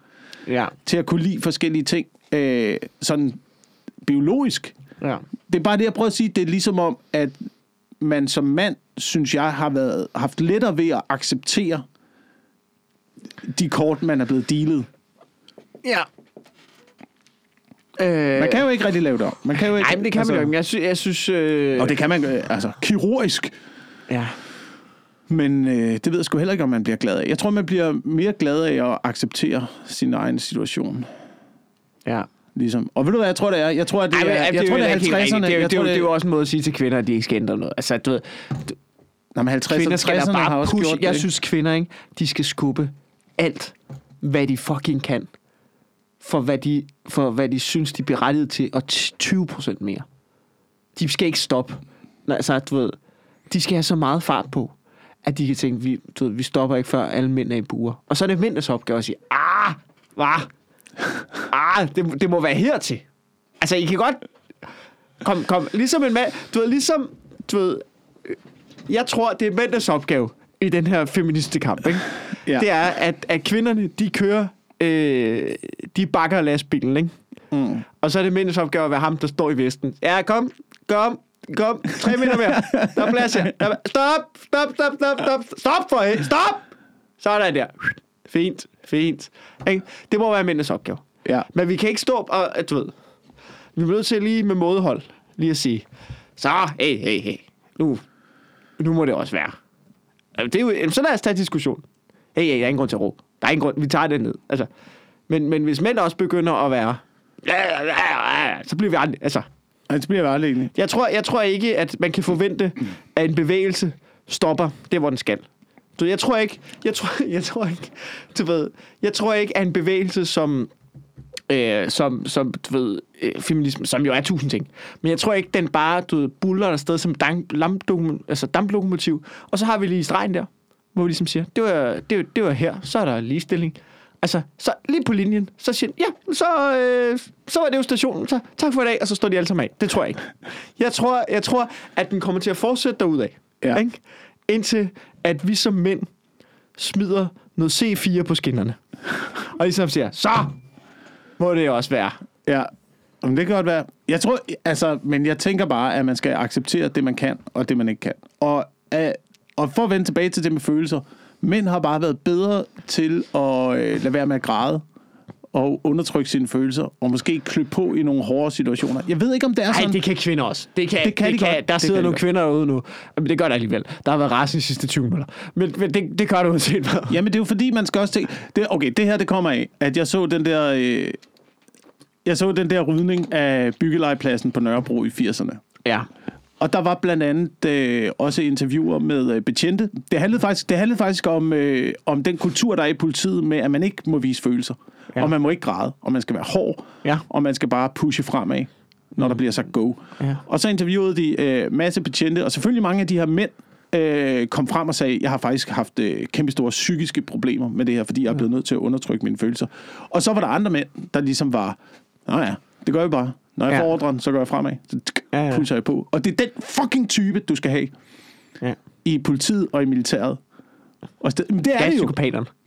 Ja.
Til at kunne lide forskellige ting. Øh, sådan biologisk.
Ja.
Det er bare det, jeg prøver at sige. Det er ligesom om, at man som mand, synes jeg, har været, haft lettere ved at acceptere de kort, man er blevet dealet.
Ja. Øh,
Man kan jo ikke rigtig lave det om. Man kan jo ikke,
Nej, men det kan altså, man jo ikke. Jeg, sy- jeg synes... Øh,
Og det kan man øh, altså kirurgisk.
Ja.
Men øh, det ved jeg sgu heller ikke, om man bliver glad af. Jeg tror, man bliver mere glad af at acceptere sin egen situation.
Ja.
Ligesom. Og ved du hvad, jeg tror, det er? Jeg tror, at det
Ej,
er, jeg
det,
tror, det er
ikke helt
50'erne.
rigtigt. Det, det,
tror,
det er
det
jo også en måde at sige til kvinder, at de ikke skal ændre noget. Altså, du ved,
Nå, men 50'erne
kvinder skal da
60'erne har
bare
også
pushe.
gjort
Jeg
det.
synes, kvinder, ikke, de skal skubbe alt, hvad de fucking kan, for hvad de, for hvad de synes, de er berettiget til, og 20 procent mere. De skal ikke stoppe. Nej, altså, du ved, de skal have så meget fart på, at de kan tænke, vi, du ved, vi stopper ikke før alle mænd er i buer. Og så er det mændenes opgave at sige, ah, hvad? Ah, det, det må være hertil. Altså, I kan godt... Kom, kom, ligesom en mand... Du ved, ligesom... Du ved, jeg tror, det er mændenes opgave i den her feministiske kamp, ikke?
Ja.
Det er, at, at kvinderne, de kører... Øh, de bakker lastbilen, ikke?
Mm.
Og så er det mændenes opgave at være ham, der står i vesten. Ja, kom, kom, kom. Tre meter mere. Der er plads her. Der er, stop, stop, stop, stop, stop. Stop for helvede. Stop! Sådan der. Fint, fint. Det må være mændenes opgave.
Ja.
Men vi kan ikke stå og, du ved, vi er nødt til lige med mådehold, lige at sige, så, hey, hey, hey, nu, nu må det også være. Det er jo, så lad os tage diskussion. Hey, hey, der er ingen grund til at råbe. Der er ingen grund, vi tager det ned. Altså, men, men hvis mænd også begynder at være, så bliver vi aldrig, altså,
Ja, det bliver jeg aldrig egentlig.
jeg tror, jeg tror ikke, at man kan forvente, at en bevægelse stopper det, hvor den skal. Så jeg tror ikke, jeg tror, jeg tror ikke, du ved, jeg tror ikke, at en bevægelse som, øh, som, som du ved, øh, feminisme, som jo er tusind ting, men jeg tror ikke, den bare, du ved, buller der sted som damp, lampdokum, altså damplokomotiv, og så har vi lige stregen der, hvor vi ligesom siger, det var, det, var, det var her, så er der ligestilling. Altså, så lige på linjen, så siger ja, så, øh, så var det jo stationen, så tak for i dag, og så står de alle sammen af. Det tror jeg ikke. Jeg tror, jeg tror at den kommer til at fortsætte derudad.
Ja.
Ikke? Indtil, at vi som mænd smider noget C4 på skinnerne. Og ligesom siger, så må det også være.
Ja, men det kan godt være. Jeg tror, altså, men jeg tænker bare, at man skal acceptere det, man kan, og det, man ikke kan. Og, øh, og for at vende tilbage til det med følelser, mænd har bare været bedre til at øh, lade være med at græde og undertrykke sine følelser, og måske klø på i nogle hårde situationer. Jeg ved ikke, om det er
Nej,
sådan...
det kan kvinder også. Det kan,
Det kan de godt.
Der
Det
sidder
kan de
nogle
godt.
kvinder derude nu. Men det gør der alligevel. Der har været rasende de sidste 20 minutter. Men, men det, det gør det uanset hvad.
Jamen, det er jo fordi, man skal også tænke... Det, okay, det her, det kommer af, at jeg så den der... Øh, jeg så den der rydning af byggelejepladsen på Nørrebro i 80'erne.
Ja.
Og der var blandt andet øh, også interviewer med øh, betjente. Det handlede faktisk, det handlede faktisk om, øh, om den kultur, der er i politiet med, at man ikke må vise følelser.
Ja.
Og man må ikke græde, og man skal være hård,
Ja.
og man skal bare pushe fremad, når der bliver sagt go.
Ja.
Og så interviewede de øh, masse betjente, og selvfølgelig mange af de her mænd øh, kom frem og sagde, jeg har faktisk haft øh, kæmpe store psykiske problemer med det her, fordi jeg er blevet nødt til at undertrykke mine følelser. Og så var der andre mænd, der ligesom var, nå ja, det gør jeg bare. Når jeg
Ja.
får ordren, så går jeg fremad. Så
Ja, ja.
pusher jeg på. Og det er den fucking type, du skal have
ja.
i politiet og i militæret. Og sted, men det er
Ja,
det jo.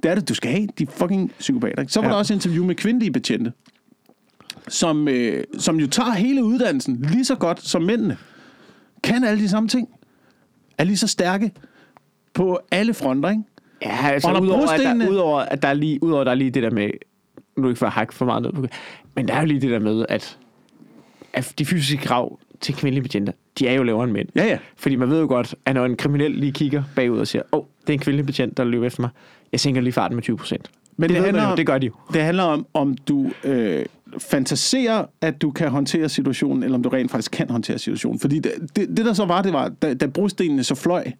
Det er det, du skal have. De fucking psykopater. Så var
Ja.
der også interview med kvindelige betjente, som, øh, som jo tager hele uddannelsen lige så godt som mændene. Kan alle de samme ting. Er lige så stærke på alle fronter, ikke?
Ja, altså
Og
udover at, der,
brostenene-
udover, at der er lige, udover at der er lige det der med, nu er det ikke for at hakke for meget ned på men der er jo lige det der med, at, at de fysiske krav til kvindelige betjenter, de er jo lavere end mænd.
Ja, ja.
Fordi man ved jo godt, at når en kriminel lige kigger bagud og siger, åh, oh, det er en kvindelig betjent, der løber efter mig, jeg sænker lige farten med 20 procent.
Men
det,
det
det,
handler
jo,
om-
det gør de jo.
Det handler om, om du øh, fantaserer, at du kan håndtere situationen, eller om du rent faktisk kan håndtere situationen. Fordi det, det, det der så var, det var, da, da brostenene så fløj,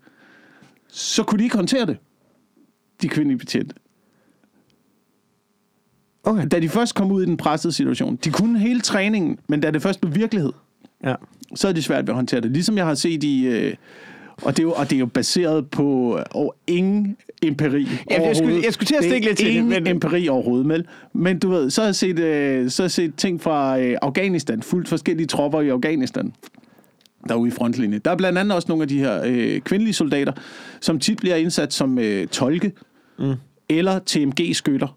så kunne de ikke håndtere det, de kvindelige betjente.
Okay.
Da de først kom ud i den pressede situation. De kunne hele træningen, men da det først blev virkelighed,
Ja.
så er det svært ved at håndtere det. Ligesom jeg har set i... Øh, og, det er jo, og det er jo baseret på øh, over ingen empiri
jeg skulle- jeg skulle til at stikke lidt til det,
ingen
men-
empiri overhovedet, men, men du ved, så har jeg set, øh, så har jeg set ting fra øh, Afghanistan, fuldt forskellige tropper i Afghanistan, derude i frontlinjen. Der er blandt andet også nogle af de her øh, kvindelige soldater, som tit bliver indsat som øh, tolke mm. eller TMG-skytter.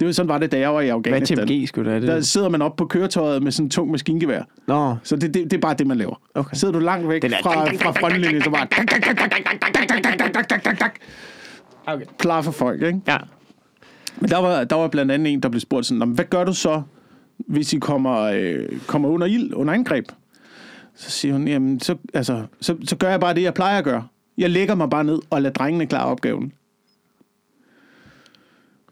Det var sådan var det, da jeg var i
Hvad er
Afghanistan.
TMG, skulle det
Der sidder man op på køretøjet med sådan en tung maskingevær.
Nå,
Så det, det, det er bare det, man laver.
Okay.
Sidder du langt væk
er-
fra, fra frontlinjen, så bare...
okay.
Klar for folk, ikke?
Ja.
Men der var, der var blandt andet en, der blev spurgt sådan, "Nå, men hvad gør du så, hvis I kommer, øh, kommer under ild, under angreb? Så siger hun, jamen, så, altså, så, så gør jeg bare det, jeg plejer at gøre. Jeg lægger mig bare ned og lader drengene klare opgaven.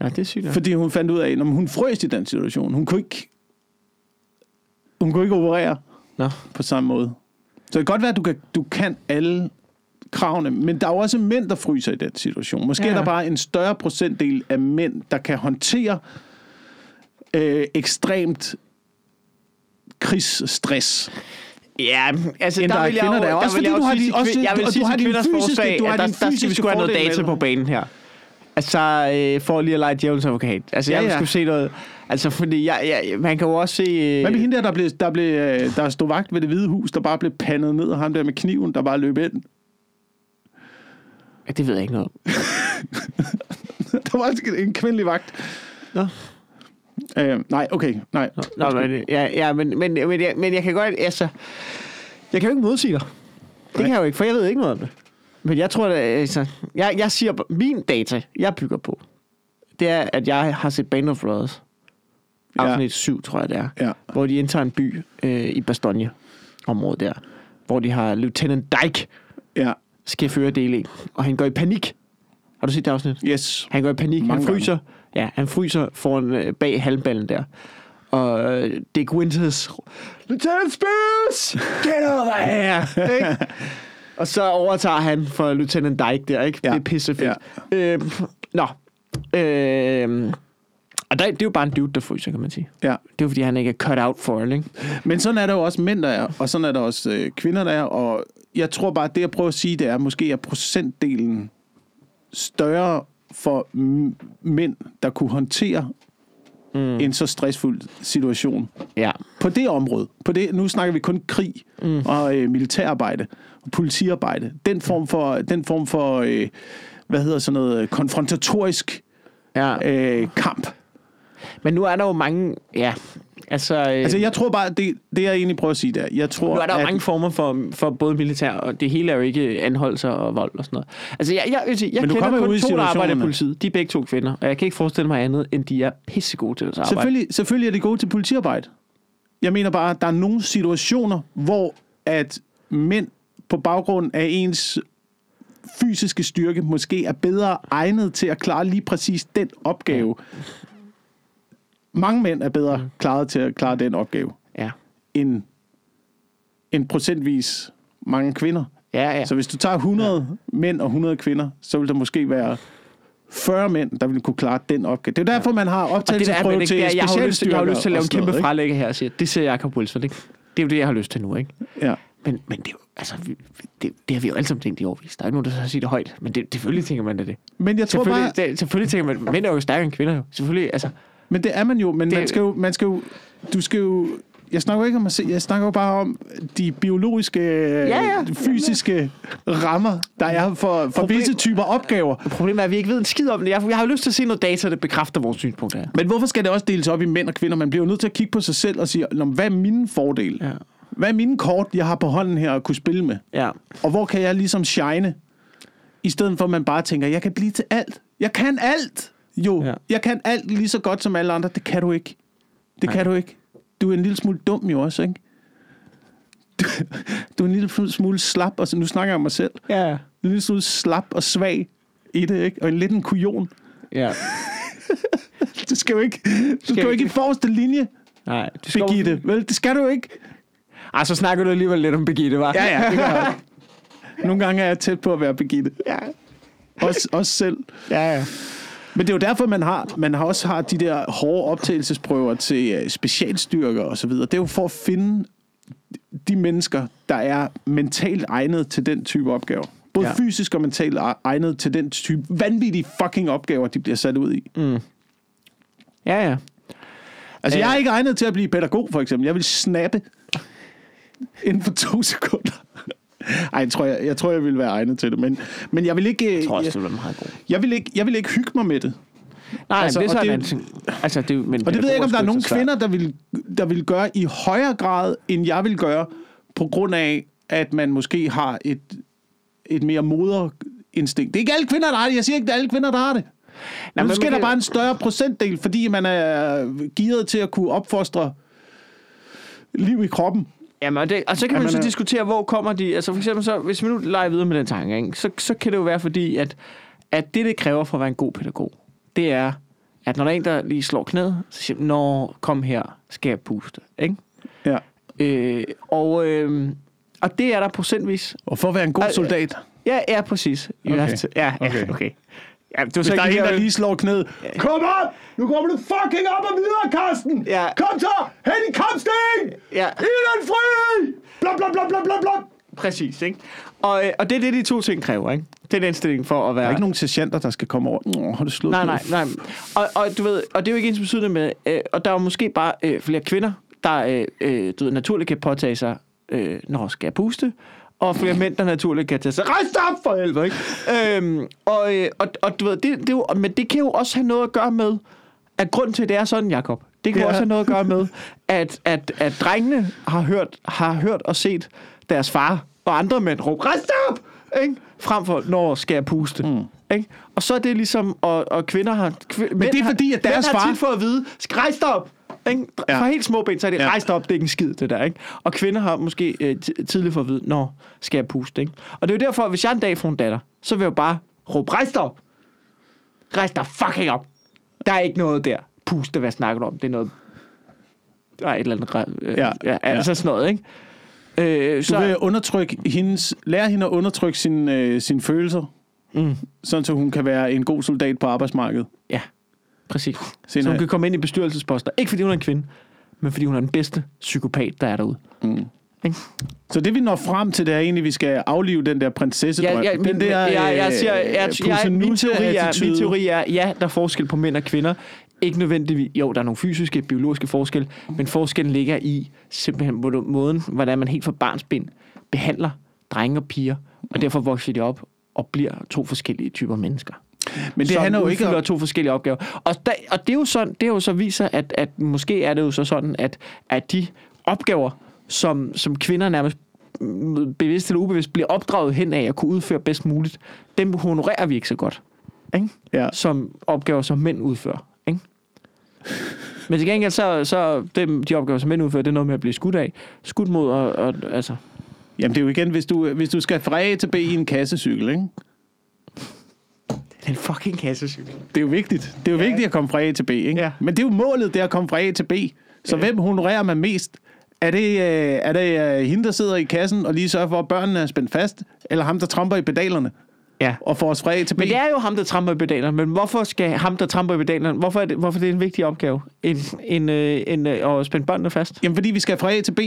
Ja, det er sygt.
Fordi hun fandt ud af, at hun frøs i den situation. Hun kunne ikke, hun kunne ikke operere
Nå.
på samme måde. Så det kan godt være, at du kan, du kan alle kravene, men der er jo også mænd, der fryser i den situation. Måske
Ja,
er der bare en større procentdel af mænd, der kan håndtere øh, ekstremt krigsstress.
Ja, altså
End
der
der er
vil jeg
kvinder,
jo,
der er.
der
Også
vil
fordi du har
sige
din- også-
jeg vil
og du
sige
har din fysiske-
forslag,
du har
at der, der skal vi sgu have noget data på banen her. Altså, øh, for lige at lege djævelens advokat. Altså,
Ja,
jeg
ja.
skulle se noget... Altså, fordi jeg, jeg, man kan jo også se... Øh,
Hvad med hende der, der, blev, der, blev, øh, der stod vagt ved det hvide hus, der bare blev pandet ned, og ham der med kniven, der bare løb ind?
Ja, det ved jeg ikke noget om.
Der var altså en kvindelig vagt.
Nå.
Øh, nej, okay, nej.
Nå, men, ja, ja, men, men, men, jeg, men jeg kan godt... Altså, jeg kan jo ikke modsige dig. Det kan jeg jo ikke, for jeg ved ikke noget om det. Men jeg tror, at, altså, jeg, jeg siger, min data, jeg bygger på, det er, at jeg har set Band of Brothers.
Ja.
Afsnit 7, tror jeg det er.
Ja.
Hvor de indtager en by øh, i Bastogne området der. Hvor de har Lieutenant Dyke
Ja,
skal føre del 1, og han går i panik. Har du set det afsnit?
Yes.
Han går i panik,
Mange
han fryser. Ja, han fryser foran øh, bag halmballen der. Og øh, Dick Winters, Lieutenant Spears, get over here! Og så overtager han for Lieutenant Dyke der, ikke?
Ja.
Det er pissefedt. Ja. Øh, nå. Øh, og der, det er jo bare en dude, der fryser, kan man sige.
Ja.
Det er jo, fordi han ikke er cut out for it, ikke?
Men sådan er der jo også mænd, der er, og sådan er der også øh, kvinder, der er, og jeg tror bare, at det jeg prøver at sige, det er, måske er procentdelen større for mænd, der kunne håndtere mm. en så stressfuld situation.
Ja.
På det område, på det, nu snakker vi kun krig mm. og øh, militærarbejde og politiarbejde. Den form for, den form for øh, hvad hedder sådan noget, konfrontatorisk
ja.
øh, kamp.
Men nu er der jo mange... Ja, altså... Øh,
Altså jeg tror bare, det, det jeg egentlig prøver at sige der, jeg tror,
Nu er der jo
at,
mange former for, for både militær, og det hele er jo ikke anholdelser og vold og sådan noget. Altså, jeg, jeg, jeg, jeg kender kun
ud i
to, der arbejder i politiet. De er begge to kvinder, og jeg kan ikke forestille mig andet, end de er pissegode til at arbejde.
Selvfølgelig, selvfølgelig er det gode til politiarbejde. Jeg mener bare, at der er nogle situationer, hvor at mænd på baggrund af ens fysiske styrke måske er bedre egnet til at klare lige præcis den opgave. Mange mænd er bedre klaret til at klare den opgave,
Ja.
end, end procentvis mange kvinder.
Ja, ja.
Så hvis du tager 100 ja. mænd og 100 kvinder, så vil der måske være 40 mænd, der vil kunne klare den opgave. Det er jo derfor, man har optagelsesprøve til
det, jeg, jeg, har jo lyst, til- jeg har jo lyst til at lave en kæmpe
noget,
frelægge her og sige, det ser Jacob Wilson, ikke? Det er jo det, jeg har lyst til nu, ikke?
Ja.
Men, men det er jo, altså, vi, det, det har vi jo alle sammen tænkt i årvis. Der er ikke nogen, der har sige det højt, men det, selvfølgelig tænker man det. det.
Men jeg tror
Selvfølgelig,
bare,
det, selvfølgelig tænker man, mænd er jo stærkere end kvinder jo. Selvfølgelig, altså,
men det er man jo, men
Det-
man skal jo, man skal jo, du skal jo, jeg snakker ikke om at se, jeg snakker jo bare om de biologiske,
ja.
fysiske rammer, der er for, for
Problem-
visse typer opgaver.
problemet er, at vi ikke ved en skid om det. Jeg, jeg har jo lyst til at se noget data, der bekræfter vores synspunkt her.
Men hvorfor skal det også deles op i mænd og kvinder? Man bliver jo nødt til at kigge på sig selv og sige, "Nå, hvad er mine fordele?
Ja.
Hvad er mine kort, jeg har på hånden her at kunne spille med?
Ja.
Og hvor kan jeg ligesom shine? I stedet for, at man bare tænker, jeg kan blive til alt. Jeg kan alt. Jo,
Ja.
jeg kan alt lige så godt som alle andre. Det kan du ikke. Det
Nej.
kan du ikke. Du er en lille smule dum jo også, ikke? Du, du er en lille smule slap, og så, nu snakker jeg om mig selv.
Ja.
En lille smule slap og svag i det, ikke? Og en lidt en kujon.
Ja.
Du skal jo ikke, du skal jo ikke i forreste linje,
Nej, du skal
Birgitte. Vel, det skal du ikke.
Ej, så snakker du alligevel lidt om Birgitte, var?
Ja, ja, det. Nogle gange er jeg tæt på at være Birgitte.
ja.
Også, også selv.
Ja, ja.
Men det er jo derfor, man har, man har også har de der hårde optagelsesprøver til øh, specialstyrker og så videre. Det er jo for at finde de mennesker, der er mentalt egnet til den type opgaver. Både
Ja.
fysisk og mentalt e- egnet til den type vanvittige fucking opgaver, de bliver sat ud i.
Ja, ja.
Altså,
Øh.
jeg er ikke egnet til at blive pædagog, for eksempel. Jeg vil snappe inden for to sekunder. Ej, jeg tror, jeg, jeg tror, jeg vil være egnet til det. Men, men jeg vil ikke...
Jeg tror også,
jeg,
det bliver meget god.
jeg, vil ikke, jeg vil ikke hygge mig med det.
Nej,
Altså,
det er så
det-
en anden ting. Altså, det, men
Og det ved jeg ikke, om der er nogen kvinder, der vil, der vil gøre i højere grad, end jeg vil gøre, på grund af, at man måske har et, et mere moderinstinkt. Det er ikke alle kvinder, der har det. Jeg siger ikke, det er alle kvinder, der har det.
Nej,
måske er
man
der bare en større procentdel, fordi man er gearet til at kunne opfostre liv i kroppen.
Jamen, og, det, og så kan
Ja,
man så
øh,
diskutere, hvor kommer de... Altså for eksempel, så, hvis vi nu leger videre med den tanke, ikke, så, så kan det jo være fordi, at, at det, det kræver for at være en god pædagog, det er, at når der er en, der lige slår knæet, så siger man, Nå, kom her, skal jeg puste. Ikke?
Ja.
Øh, og, øh, og det er der procentvis.
Og for at være en god soldat,
Ja, ja, præcis.
Okay.
ja, ja, okay.
Okay.
Ja, det var
hvis
så
der er en, der
lige-
slår knæet. Kom op! Nu kommer du fucking op og videre, Karsten!
Ja.
Kom så! Hen i kampsten!
Ja.
Inden fri! Bla, bla, bla, bla, bla, bla.
Præcis, ikke? Og, øh, og det er det, de to ting kræver, ikke? Det er den indstilling for at være...
Der er ikke nogen sergeanter, der skal komme over. Nå, har du slået
Nej, nej, nej. Og, og du ved, og det er jo ikke ens betydende med, øh, og der er jo måske bare øh, flere kvinder, der øh, øh, du ved, naturligt kan påtage sig, øh, når skal jeg puste, og der naturligt kan tage sig, rejs op for helvede, ikke? øhm, og, øh, og, og du ved, det, det jo, men det kan jo også have noget at gøre med, at grund til, at det er sådan, Jakob, det kan
Ja.
også have noget at gøre med, at, at, at drengene har hørt, har hørt og set deres far og andre mænd råbe, rejs op! Ikke? Frem for, når skal jeg puste? Mm. Ikke? Og så er det ligesom, og, og kvinder har... Kv- men
det er fordi, at deres
har
far-
tit fået at vide, rejs op! Ikke?
Ja.
Ja. Fra helt små ben, så er det
Ja.
rejst op, det er ikke en skid, det der. Ikke? Og kvinder har måske øh, ti- tidligt fået at vide, når skal jeg puste. Ikke? Og det er jo derfor, hvis jeg en dag får en datter, så vil jeg jo bare råbe, rejs dig op. Rejs dig fucking op. Der er ikke noget der. Puste, hvad snakker du om? Det er noget... Der er et eller andet... Øh,
Ja,
ja, ja,
ja.
altså sådan noget, ikke? Øh,
Du
så,
vil undertrykke hendes, lære hende at undertrykke sine, øh, sine følelser,
mm,
sådan så hun kan være en god soldat på arbejdsmarkedet.
ja, præcis. Så hun kan komme ind i bestyrelsesposter. Ikke fordi hun er en kvinde, men fordi hun er den bedste psykopat, der er derude.
Mm.
Ikke?
Så det vi når frem til, det er egentlig, at vi skal aflive den der prinsessedrøm.
Ja, ja,
den
min,
der,
jeg, jeg siger,
øh,
jeg, jeg, min, teori er, min teori er, ja, der er forskel på mænd og kvinder. Ikke nødvendigvis, jo, der er nogle fysiske, biologiske forskelle, men forskellen ligger i simpelthen på måden, hvordan man helt fra barnsben behandler drenge og piger, og derfor vokser de op og bliver to forskellige typer mennesker.
Men det handler jo ikke om...
to forskellige opgaver. Og, der, og det er jo sådan, det er jo så viser, at, at måske er det jo så sådan, at, at de opgaver, som, som kvinder nærmest bevidst eller ubevidst bliver opdraget hen af at kunne udføre bedst muligt, dem honorerer vi ikke så godt. Ikke?
Ja.
Som opgaver, som mænd udfører. Ikke? Men til gengæld, så, så dem, de opgaver, som mænd udfører, det er noget med at blive skudt af. Skudt mod, og, og altså...
Jamen det er jo igen, hvis du, hvis du skal fra A til B i en kassecykel, ikke?
Den fucking kassecykel.
Det er jo vigtigt. Det er jo
Ja.
vigtigt at komme fra A til B, ikke?
Ja.
Men det er jo målet, det er at komme fra A til B. Så hvem honorerer man mest? Er det, øh, er det øh, hende, der sidder i kassen og lige sørger for, at børnene er spændt fast? Eller ham, der tramper i pedalerne
Ja.
og får os fra A til B?
Men det er jo ham, der tramper i pedalerne. Men hvorfor skal ham, der tramper i pedalerne, hvorfor er det, hvorfor er det en vigtig opgave? En, en, øh, en, øh, at spænde børnene fast?
Jamen, fordi vi skal fra A til B.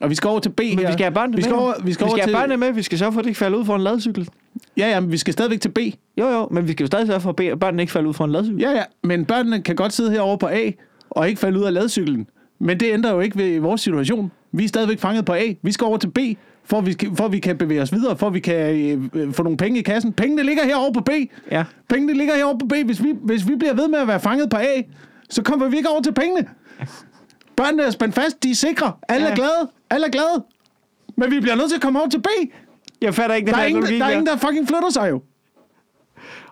Og vi skal over til B
Men
her.
vi skal have børnene
vi skal
med.
Over, vi skal,
vi
over
skal
til,
have børnene med. Vi skal sørge for, at de ikke falder ud for en ladcykel.
Ja, ja, men vi skal stadigvæk til B.
Jo, jo, men vi skal jo stadig sørge for, at børnene ikke falder ud for en ladcykel.
Ja, ja, men børnene kan godt sidde herovre på A og ikke falde ud af ladcyklen. Men det ændrer jo ikke ved vores situation. Vi er stadigvæk fanget på A. Vi skal over til B, for at vi, for at vi kan bevæge os videre, for at vi kan øh, få nogle penge i kassen. Pengene ligger herovre på B.
Ja.
Pengene ligger herovre på B. Hvis vi, hvis vi bliver ved med at være fanget på A, så kommer vi ikke over til pengene. Børnene er spændt fast, de er sikre. Alle
Ja.
er glade. Alle er glade. Men vi bliver nødt til at komme over til B.
Jeg fatter ikke den
Der er,
her
ingen,
logik
der er ingen, der fucking flytter sig jo.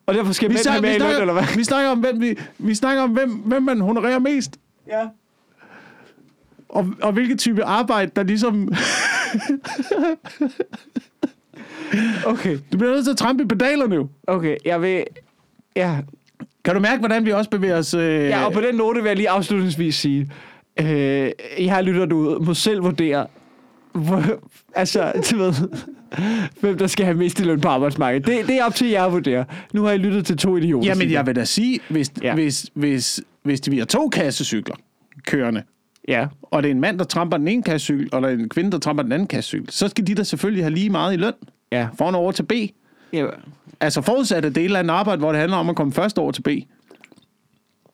Og derfor skal
Vi, snakker,
med
vi,
i løn,
snakker,
eller hvad?
vi snakker om, hvem, vi, vi snakker om hvem, hvem man honorerer mest.
Ja.
Og, og hvilken type arbejde, der ligesom...
Okay,
Du bliver nødt til at trampe i pedalerne jo.
okay. Jeg vil... Ja,
Kan du mærke, hvordan vi også bevæger os... Øh...
ja og på den note vil jeg lige afslutningsvis sige, øh, her lytter du må selv vurdere, hvor, altså, du ved, hvem der skal have mest i løn på arbejdsmarkedet. Det, det er op til jer at vurdere. Nu har I lyttet til to idioter.
Jamen, jeg vil da sige, hvis, ja. Hvis, hvis, hvis vi har to kassecykler kørende,
Ja,
og det er en mand, der tramper den ene kassecykel, og der er en kvinde, der tramper den anden kassecykel, så skal de da selvfølgelig have lige meget i løn.
ja.
Foran over til B.
ja.
Altså forudsat, at det er et eller andet arbejde, hvor det handler om at komme først over til B.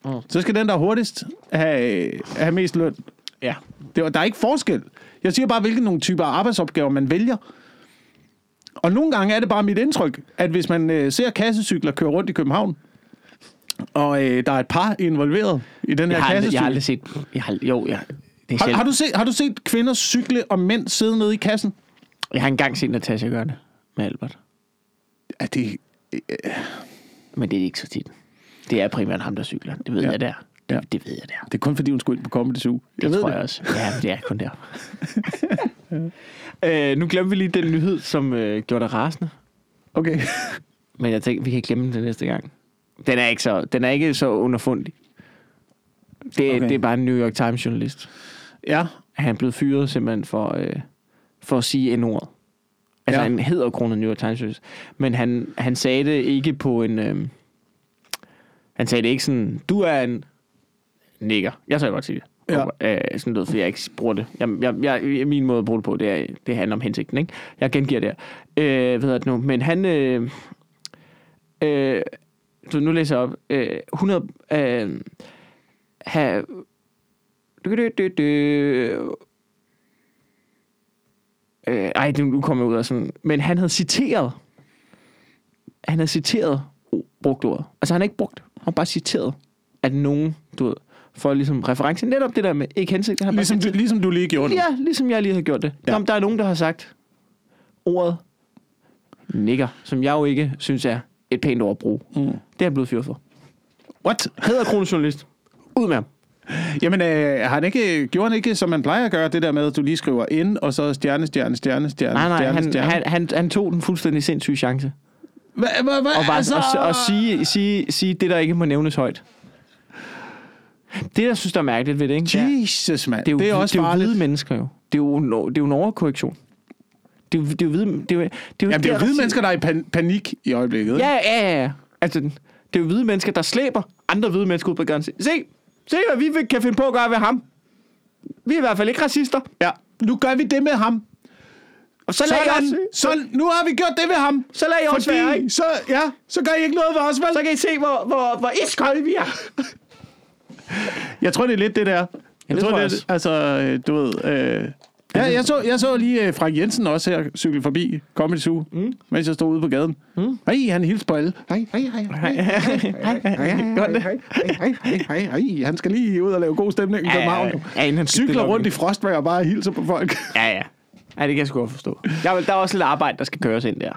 Mm.
Så skal den, der er hurtigst, have, have mest løn.
ja.
Det, der er ikke forskel. Jeg siger bare, hvilke nogle typer arbejdsopgaver man vælger. Og nogle gange er det bare mit indtryk, at hvis man øh, ser kassecykler køre rundt i København, og øh, der er et par involveret i den her
Jeg har, aldrig,
kassecykel.
jeg har aldrig set... Jeg har, jo, jeg, det er
har, har, du set, har du set kvinder cykle og mænd sidde nede i kassen?
Jeg har engang set Natasha gøre det med Albert.
Er det...
Men det er ikke så tit. Det er primært ham, der cykler. Det ved
Ja.
jeg der. Det,
Ja.
det ved jeg der.
Det er kun fordi, hun skulle ind på Comedy Zoo.
Det tror jeg også. Ja, det er kun der. øh, nu glemmer vi lige den nyhed, som øh, gjorde dig rasende.
Okay.
Men jeg tænker, vi kan glemme den næste gang. Den er ikke så, den er ikke så underfundig. Det,
Okay.
det er bare en New York Times journalist.
Ja.
Han blevet fyret simpelthen for, øh, for at sige n-ordet. Altså
Ja.
ja. en hedderkronet New York Times journalist. Men han, han sagde det ikke på en... Øh, han sagde det ikke sådan, du er en nigger. Jeg så godt sige det.
Ja.
Øh, sådan noget, fordi jeg ikke bruger det. Jeg, jeg, jeg, min måde at bruge det på, det, er, det handler om hensigten. Ikke? Jeg gengiver det her. Øh, hvad hedder det nu? Men han... Øh, øh, så nu læser jeg op. Øh, 100... Øh, have, du, du, du, du, øh, ej, nu nu kommer jeg ud af sådan... Men han havde citeret... Han havde citeret brugt ordet. Altså, han har ikke brugt. Han har bare citeret, at nogen, du ved, for ligesom reference netop det der med ikke hensigt. Han har
Ligesom du, ligesom du lige gjorde nu.
Ja, ligesom jeg lige har gjort det.
Ja.
Om der er nogen, der har sagt ordet nigger, som jeg jo ikke synes er et pænt ord at bruge.
Mm.
Det er jeg blevet fyret for.
What?
Hedder kronejournalist. Ud med ham.
Jamen, øh, har han ikke, gjorde han ikke, som man plejer at gøre, det der med, at du lige skriver ind, og så stjerne, stjerne, stjerne, stjerne,
Nej, nej,
stjerne,
han,
stjerne.
han, han, han tog den fuldstændig sindssyge chance.
Hva, hva, hva,
Og, bare,
altså...
og, og sige, sige, sige det, der ikke må nævnes højt. Det, jeg synes, der er mærkeligt ved det, ikke?
Jesus, mand.
Det er jo,
det er også
det er jo hvide mennesker, jo. Det er jo, det er jo en overkorrektion. Det er jo, det er jo hvide... Det er det er
Jamen, det er jo hvide mennesker, der er i pan- panik i øjeblikket. ikke?
Ja, ja, ja, ja. Altså, det er jo hvide mennesker, der slæber andre hvide mennesker ud på gaden. Se, se, hvad vi kan finde på at gøre ved ham. Vi er i hvert fald ikke racister.
ja. Nu gør vi det med ham.
Og så
Sådan,
også,
så, nu har vi gjort det ved ham.
så lader I også være, ikke?
så, ja, så gør I ikke noget ved os, vel?
Så kan I se, hvor, hvor, hvor iskolde vi er.
Jeg tror, det er lidt det der. Jeg
det
tror,
tror jeg
det er, altså, øh, du ved... Øh, ja, jeg så, jeg så lige øh, Frank Jensen også her cykle forbi Comedy Zoo, mm. mens jeg stod ude på gaden. Mm. Hej, han hilste på alle. Hej, hej, hej. Hej, hej, hej, hej, hej. Han skal lige ud og lave god stemning i København.
ja, inden han
Cykler rundt i
igen.
frostvejr og bare hilser på folk.
Ja, ja. Ja, det kan jeg sgu godt forstå. Der, er- der er også lidt arbejde, der skal køres ind der.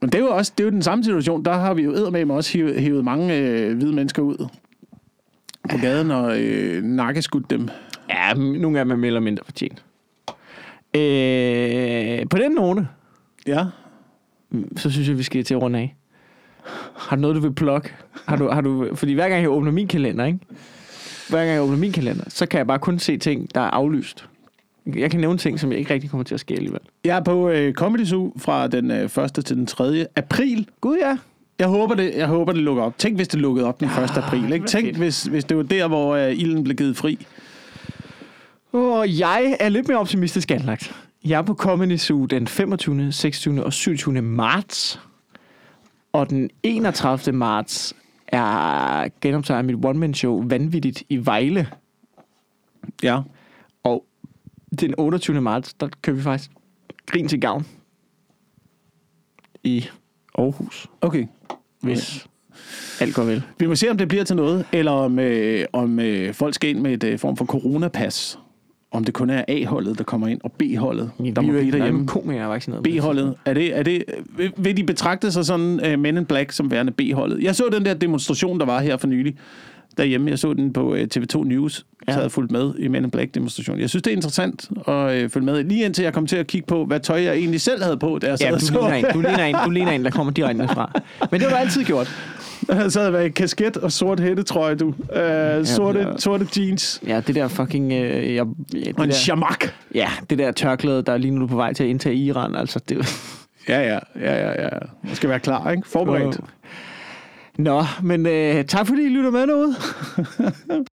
Men det er jo også det er jo den samme situation. Der har vi jo eddermame også hivet, hivet mange øh, hvide mennesker ud på gaden og øh, nakkeskudt dem.
Ja, nogle af dem er mere eller mindre fortjent. Øh, på den note,
Ja.
så synes jeg, vi skal til at runde af. Har du noget, du vil plukke? Har du, har du, fordi hver gang jeg åbner min kalender, ikke? Hver gang jeg åbner min kalender, så kan jeg bare kun se ting, der er aflyst. Jeg kan nævne ting, som jeg ikke rigtig kommer til at ske alligevel.
Jeg er på øh, Comedy Zoo fra den øh, 1. til den 3. april.
Gud ja.
Jeg håber, det, jeg håber, det lukker op. Tænk, hvis det lukkede op den 1. april. Ikke? Tænk, hvis, hvis det var der, hvor øh, ilden blev givet fri.
Og jeg er lidt mere optimistisk anlagt. Jeg er på Comedy Zoo den 25., 26. og 27. marts. Og den 31. marts er genoptaget mit one-man-show Vanvittigt i Vejle.
Ja.
Og den 28. marts, der kører vi faktisk Grin til gavn i Aarhus,
Okay.
Hvis alt går vel.
Vi må se, om det bliver til noget, eller om, øh, om øh, folk skal ind med et øh, form for coronapas. Om det kun er A-holdet, der kommer ind, og B-holdet, der må blive derhjemme.
komikere er vaccineret.
B-holdet, er det, er det, vil- vil de betragte sig sådan uh, Men in Black som værende B-holdet? Jeg så den der demonstration, der var her for nylig derhjemme. Jeg så den på uh, TV2 News,
Ja.
så havde fulgt med i Men in Black demonstrationen. Jeg synes, det er interessant at uh, følge med. Lige indtil jeg kom til at kigge på, hvad tøj jeg egentlig selv havde på, da jeg sad
Ja,
og
du
så.
ligner, en, du, ligner en, du ligner en, der kommer direkte fra. Men det har du altid gjort.
Jeg sad med kasket og sort hættetrøje, du. Uh, sorte,
ja.
sorte jeans.
Ja, det der fucking... Øh, jeg, ja,
Og
det
en
der,
shamak.
ja, det der tørklæde, der er lige nu på vej til at indtage Iran. Altså, det,
Ja, ja, ja, ja, ja. Man skal være klar, ikke? Forberedt.
Nå, men øh, tak fordi I lytter med derude.